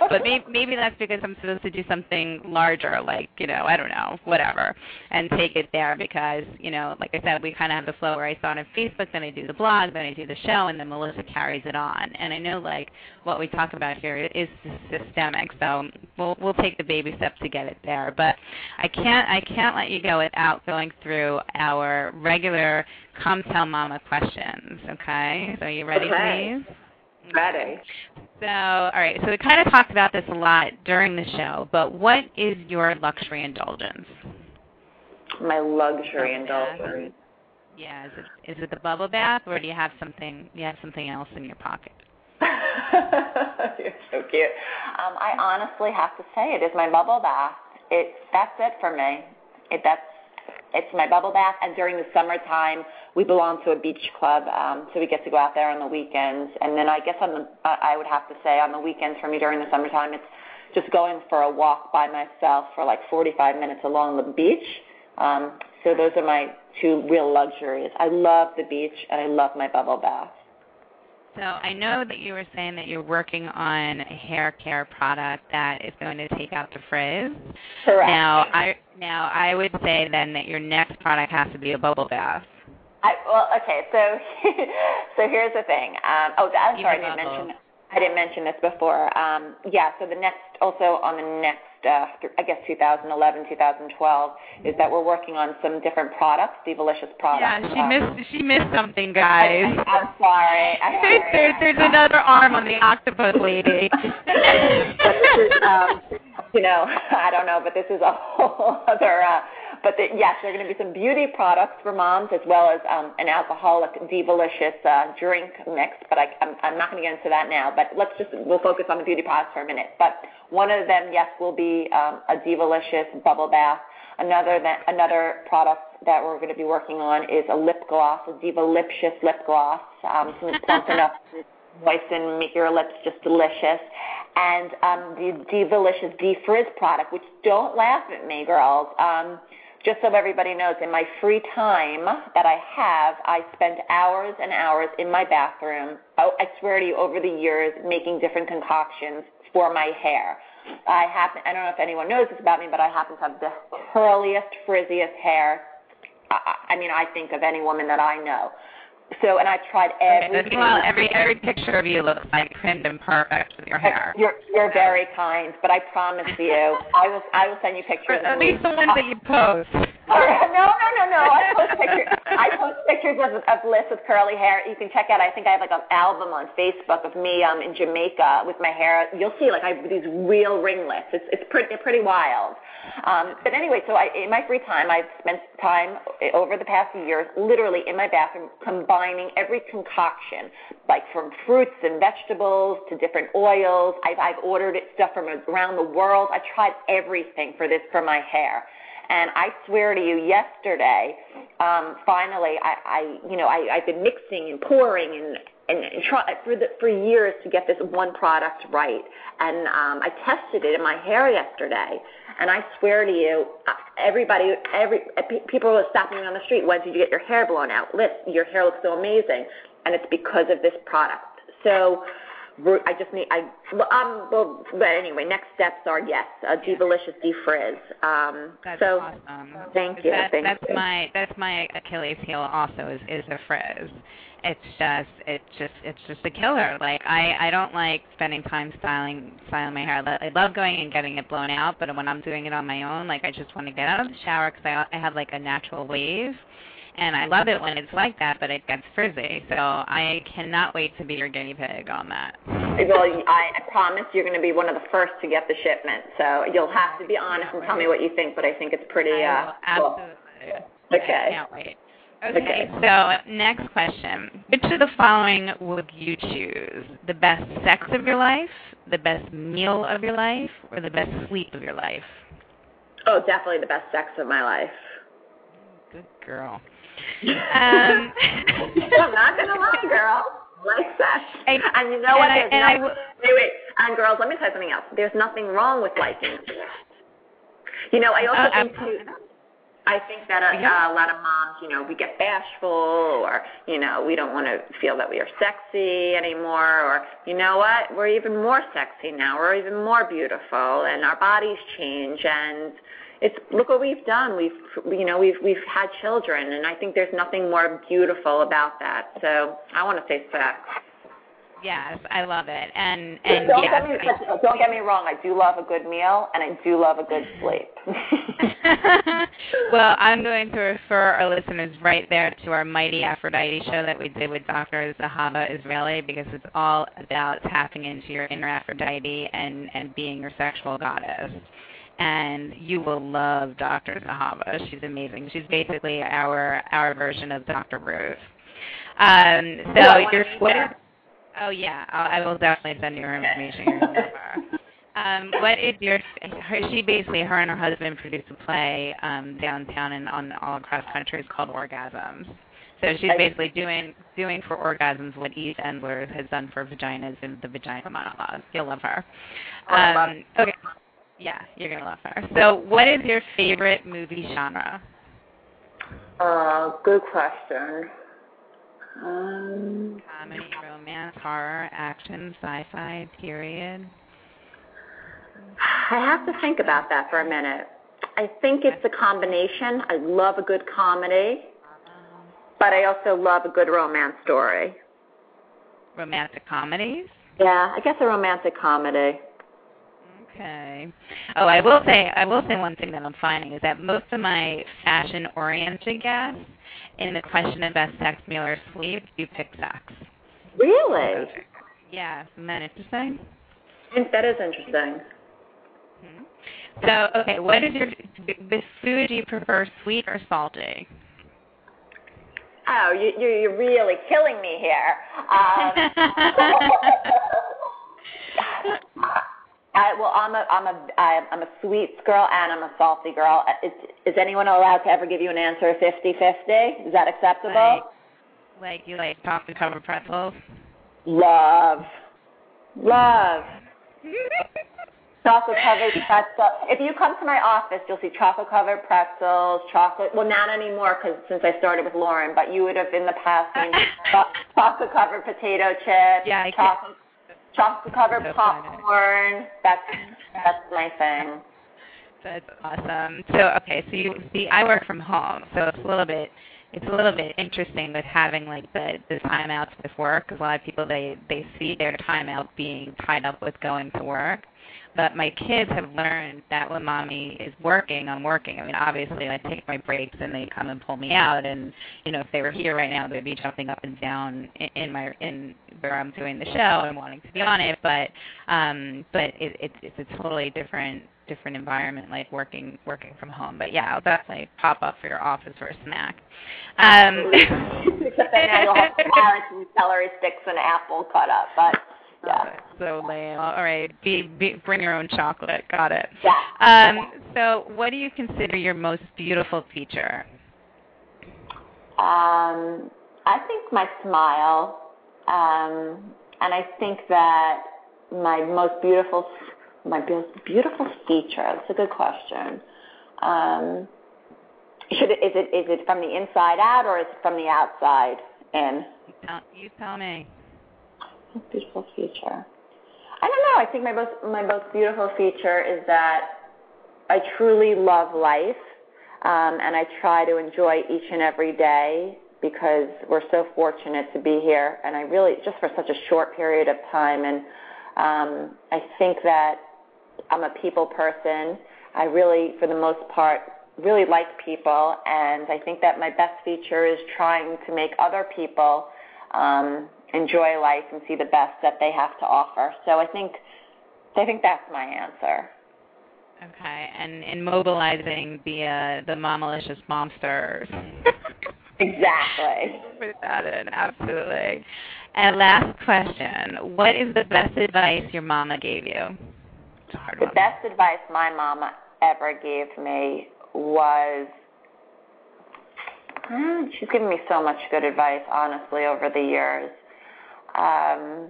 but maybe maybe that's because I'm supposed to do something larger, like you know, I don't know, whatever, and take it there because you know, like I said, we kind of have the flow where I start on Facebook, then I do the blog, then I do the show, and then Melissa carries it on. And I know like what we talk about here is systemic, so we'll we'll take the baby steps to get it there. But I can't I can't let you go without going through our regular Come Tell Mama questions. Okay, so are you ready, Okay. please? Ready. So, all right. So we kind of talked about this a lot during the show, but what is your luxury indulgence? My luxury indulgence. Yeah, is it is it the bubble bath, or do you have something you have something else in your pocket? You're so cute. Um, I honestly have to say it is my bubble bath. It that's it for me. It that's it's my bubble bath, and during the summertime we belong to a beach club, um, so we get to go out there on the weekends. And then I guess on the I would have to say on the weekends for me during the summertime it's just going for a walk by myself for like 45 minutes along the beach. Um, so those are my two real luxuries. I love the beach and I love my bubble bath. So I know that you were saying that you're working on a hair care product that is going to take out the frizz. Correct. Now I now I would say then that your next product has to be a bubble bath. I, well, okay, so so here's the thing. Um, oh, I'm sorry, I didn't mention. I didn't mention this before. Um, yeah, so the next, also on the next, I guess 2011, 2012, is that we're working on some different products, Divalysscious products. Yeah, she Um, missed she missed something, guys. I, I'm sorry. Sorry. there's, there's another arm on the octopus lady. but this is, um, you know, I don't know, but this is a whole other. Uh, but the, yes, there are going to be some beauty products for moms as well as um, an alcoholic Divalysscious uh, drink mix. But I, I'm, I'm not going to get into that now. But let's just we'll focus on the beauty products for a minute. But one of them, yes, will be um, a Divalysscious bubble bath. Another that, another product that we're going to be working on is a lip gloss, a Divalysscious lip gloss. Um, so it's plump enough to moisten, make your lips just delicious. And um, the Divalysscious D-Frizz product, which don't laugh at me, girls. Um, just so everybody knows, in my free time that I have, I spend hours and hours in my bathroom. Oh, I swear to you, over the years, making different concoctions for my hair. I happen, I don't know if anyone knows this about me, but I happen to have the curliest, frizziest hair. I, I mean, I think of any woman that I know. So, and I've tried every. Well, every every picture of you looks like trimmed and perfect with your hair. You're you're very kind, but I promise you, I will I will send you pictures. at least the ones that you post. Oh, no, no, no, no. I post pictures. I post pictures of, of Lyss with curly hair. You can check out. I think I have like an album on Facebook of me um in Jamaica with my hair. You'll see like I have these real ringlets. It's it's pretty pretty wild. Um, but anyway, so I, in my free time, I've spent time over the past few years, literally in my bathroom, combining every concoction, like from fruits and vegetables to different oils. I've, I've ordered stuff from around the world. I tried everything for this for my hair. And I swear to you, yesterday, um, finally, I, I, you know, I, I've been mixing and pouring and and, and try for the, for years to get this one product right. And um, I tested it in my hair yesterday, and I swear to you, uh, everybody, every uh, people were stopping me on the street. When did you get your hair blown out? Lyss, your hair looks so amazing, and it's because of this product. So. I just need I well, um well but anyway next steps are yes a Divalysscious defrizz um That's so awesome. thank you That, thank that's you. my that's my Achilles heel also is is the frizz. It's just it's just it's just a killer. Like I I don't like spending time styling styling my hair. I I love going and getting it blown out, but when I'm doing it on my own, like I just want to get out of the shower because I I have like a natural wave. And I love it when it's like that, but it gets frizzy. So I cannot wait to be your guinea pig on that. Well, I, I promise you're going to be one of the first to get the shipment. So you'll have to be honest and tell me what you think, but I think it's pretty. Uh, will cool. absolutely. Okay. I can't wait. Okay, Okay. so next question. Which of the following would you choose? The best sex of your life, the best meal of your life, or the best sleep of your life? Oh, definitely the best sex of my life. Good girl. Um, I'm not to lie, girl. like that. And, and you know what? I, and nothing, I w- wait, wait. And girls, let me tell you something else. There's nothing wrong with liking. You know, I also Oh, think too. I think that a, Yeah. a lot of moms, you know, we get bashful, or you know, we don't want to feel that we are sexy anymore, or you know what, we're even more sexy now. We're even more beautiful, and our bodies change, and it's look what we've done. We've you know we've we've had children, and I think there's nothing more beautiful about that. So I want to say sex. yes, I love it. And and don't, yes, get me, don't get me wrong. I do love a good meal, and I do love a good sleep. well, I'm going to refer our listeners right there to our Mighty Aphrodite show that we did with Dr. Zahava Israeli because it's all about tapping into your inner Aphrodite and, and being your sexual goddess. And you will love Dr. Zahava. She's amazing. She's basically our our version of Dr. Ruth. Um, so your what is, Oh yeah, I'll, I will definitely send you her information. You're gonna love her. Um, what is your? Her, she basically, her and her husband produced a play um, downtown and on all across country. It's called Orgasms. So she's basically doing doing for orgasms what Eve Ensler has done for vaginas in the Vagina Monologue. You'll love her. Um, okay. Yeah, you're gonna love her. So, what is your favorite movie genre? Uh, good question. Um, Comedy, romance, horror, action, sci-fi, period. I have to think about that for a minute. I think it's a combination. I love a good comedy, but I also love a good romance story. Romantic comedies. Yeah, I guess a romantic comedy. Okay. Oh, I will say I will say one thing that I'm finding is that most of my fashion oriented guests in the question of best sex meal or sleep do pick sex. Really? Yeah, isn't that interesting? That is interesting. Mhm. So, okay, what is your with food? Do you prefer sweet or salty? Oh, you, you, you're really killing me here. Um, I, well, I'm a I'm a I'm a sweets girl and I'm a salty girl. Is, is anyone allowed to ever give you an answer 50-50? Is that acceptable? Like, like you like chocolate covered pretzels? Love, love. Chocolate covered pretzels. If you come to my office, you'll see chocolate covered pretzels, chocolate. Well, not anymore because since I started with Lauren, but you would have in the past seen chocolate covered potato chips, Yeah, chocolate chocolate covered So funny. popcorn. That's that's my thing. That's awesome. So okay, so you see, I work from home, so it's a little bit, it's a little bit interesting with having like the the timeouts with work. Because a lot of people they they see their timeout being tied up with going to work. But my kids have learned that when mommy is working, I'm working. I mean, obviously, I take my breaks and they come and pull me out. And you know, if they were here right now, they'd be jumping up and down in, in my in where I'm doing the show and wanting to be on it. But um, but it, it's it's a totally different different environment, like working working from home. But yeah, I'll definitely pop up for your office for a snack. Um, Except that now you'll have carrots and celery sticks and apple cut up. But yeah, so lame. All right, be, be, bring your own chocolate. Got it. yeah. Um, so, what do you consider your most beautiful feature? Um, I think my smile, um, and I think that my most beautiful, my most beautiful feature. That's a good question. Um, should it, is it is it from the inside out or is it from the outside in? You tell, you tell me. Beautiful feature. I don't know. I think my most my most beautiful feature is that I truly love life, um, and I try to enjoy each and every day because we're so fortunate to be here, and I really just for such a short period of time, and um, I think that I'm a people person. I really, for the most part, really like people, and I think that my best feature is trying to make other people um, enjoy life and see the best that they have to offer. So I think, I think that's my answer. Okay, and in mobilizing the uh, the Momalysscious monsters. Exactly. Put that in, absolutely. And last question: What is the best advice your mama gave you? It's a hard The one. best advice my mama ever gave me was Mm, she's given me so much good advice, honestly, over the years. Um,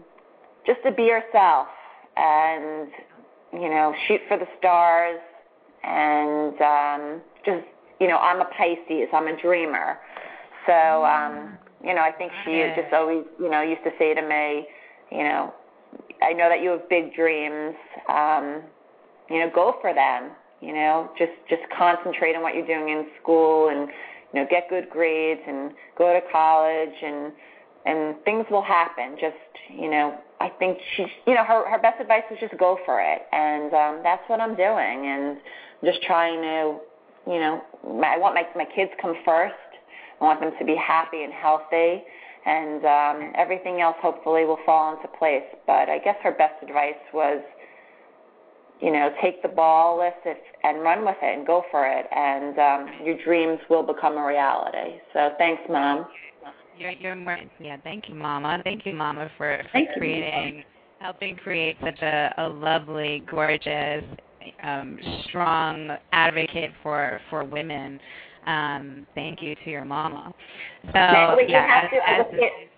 just to be yourself and you know shoot for the stars and um, just you know I'm a Pisces. I'm a dreamer. So um, you know I think she just always you know used to say to me, you know, I know that you have big dreams. Um, you know, go for them. You know, just just concentrate on what you're doing in school and you know get good grades and go to college and and things will happen. Just you know, I think she, you know her her best advice is just go for it, and um, that's what I'm doing, and just trying to you know I want my my kids come first. I want them to be happy and healthy, and um, everything else hopefully will fall into place. But I guess her best advice was you know, take the ball with it and run with it and go for it, and um, your dreams will become a reality. So thanks, Mom. You're, you're more, yeah. Thank you, Mama. Thank you, Mama, for, for Thank you, creating, helping create such a, a lovely, gorgeous, um, strong advocate for for women. Um, thank you to your mama. So you yeah, as, to- as as, a kid-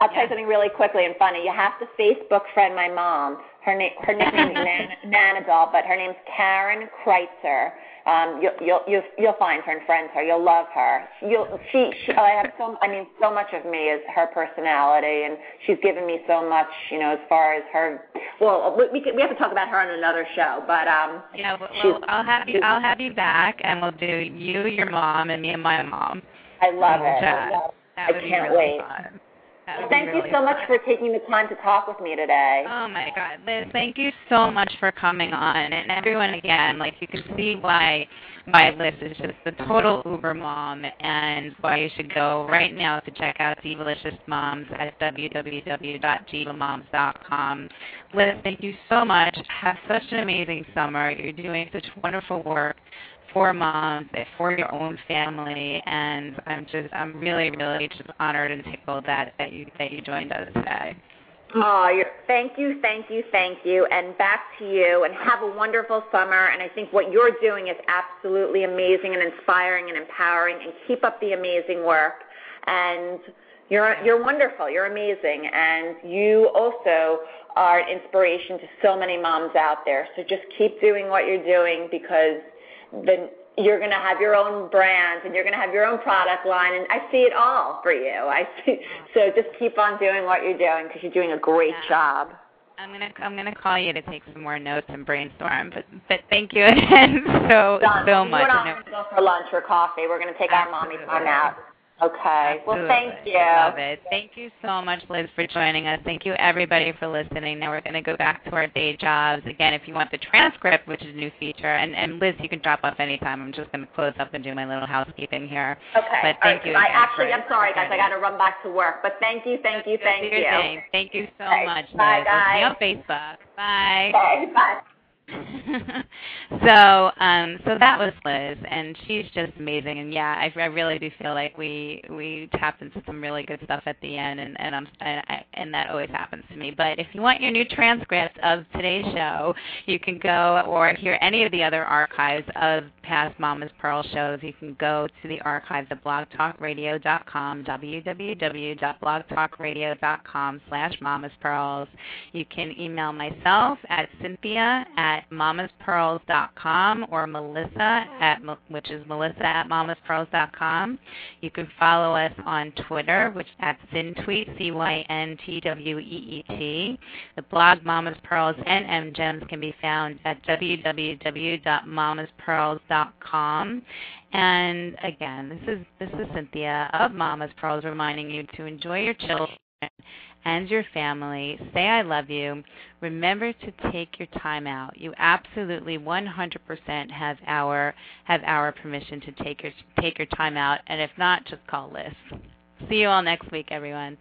I'll tell you something really quickly and funny. You have to Facebook friend my mom. Her name, her nickname's Nan- Nanadol, but her name's Karen Kreitzer. Um, you'll, you'll you'll you'll find her and friend her. You'll love her. You'll she, she I have so I mean so much of me is her personality, and she's given me so much. You know, as far as her. Well, we we, could, we have to talk about her on another show, but um. yeah, well, well, I'll have you. I'll have you back, and we'll do you, your mom, and me and my mom. I love it. chat. I would be can't really wait. fun. That would be Thank you really so much for taking the time to talk with me today. Oh my God, Lyss! Thank you so much for coming on, and everyone again. Like you can see why why Lyss is just the total Uber mom, and why you should go right now to check out Divalysscious Moms at www.divamoms.com. Lyss, thank you so much. Have such an amazing summer. You're doing such wonderful work for moms for your own family, and I'm just I'm really really just honored and tickled that that you that you joined us today. Oh, thank you, thank you, thank you, and back to you, and have a wonderful summer. And I think what you're doing is absolutely amazing and inspiring and empowering. And keep up the amazing work. And you're you're wonderful. You're amazing, and you also are an inspiration to so many moms out there. So just keep doing what you're doing because then you're going to have your own brand and you're going to have your own product line and I see it all for you. I see so just keep on doing what you're doing because you're doing a great Yeah. job. I'm gonna I'm gonna call you to take some more notes and brainstorm. But but thank you again so Done. so much. and I I know- are going to go for lunch or coffee. We're going to take our mommy time out. Okay. Well, thank you. Love it. Thank you so much, Lyss, for joining us. Thank you, everybody, for listening. Now we're going to go back to our day jobs. Again, if you want the transcript, which is a new feature, and, and Lyss, you can drop off anytime. I'm just going to close up and do my little housekeeping here. Okay. But thank right. you I actually, I'm sorry, guys. I got to run back to work. But thank you, thank you, thank you. Thank you so Okay. much, Lyss. Bye, We'll see you on Facebook. Bye. Okay. Bye. so um so that was Lyss and she's just amazing and yeah I, I really do feel like we we tapped into some really good stuff at the end and and I'm and, I, and that always happens to me. But if you want your new transcript of today's show you can go or hear any of the other archives of past Mama's Pearl shows. You can go to the archives at blogtalkradio.com www.blogtalkradio.com slash Mama's Pearls. You can email myself at cynthia at mamaspearls.com or melissa at which is melissa at mamaspearls.com. You can follow us on Twitter, which at cyntweet c y n t w e e t. The blog Mama's Pearls and M Gems can be found at www.mamaspearls.com. And again, this is this is Cynthia of Mama's Pearls reminding you to enjoy your children and your family. Say I love you. Remember to take your time out. You absolutely 100% have our have our permission to take your take your time out. And if not, just call Lyss. See you all next week, everyone.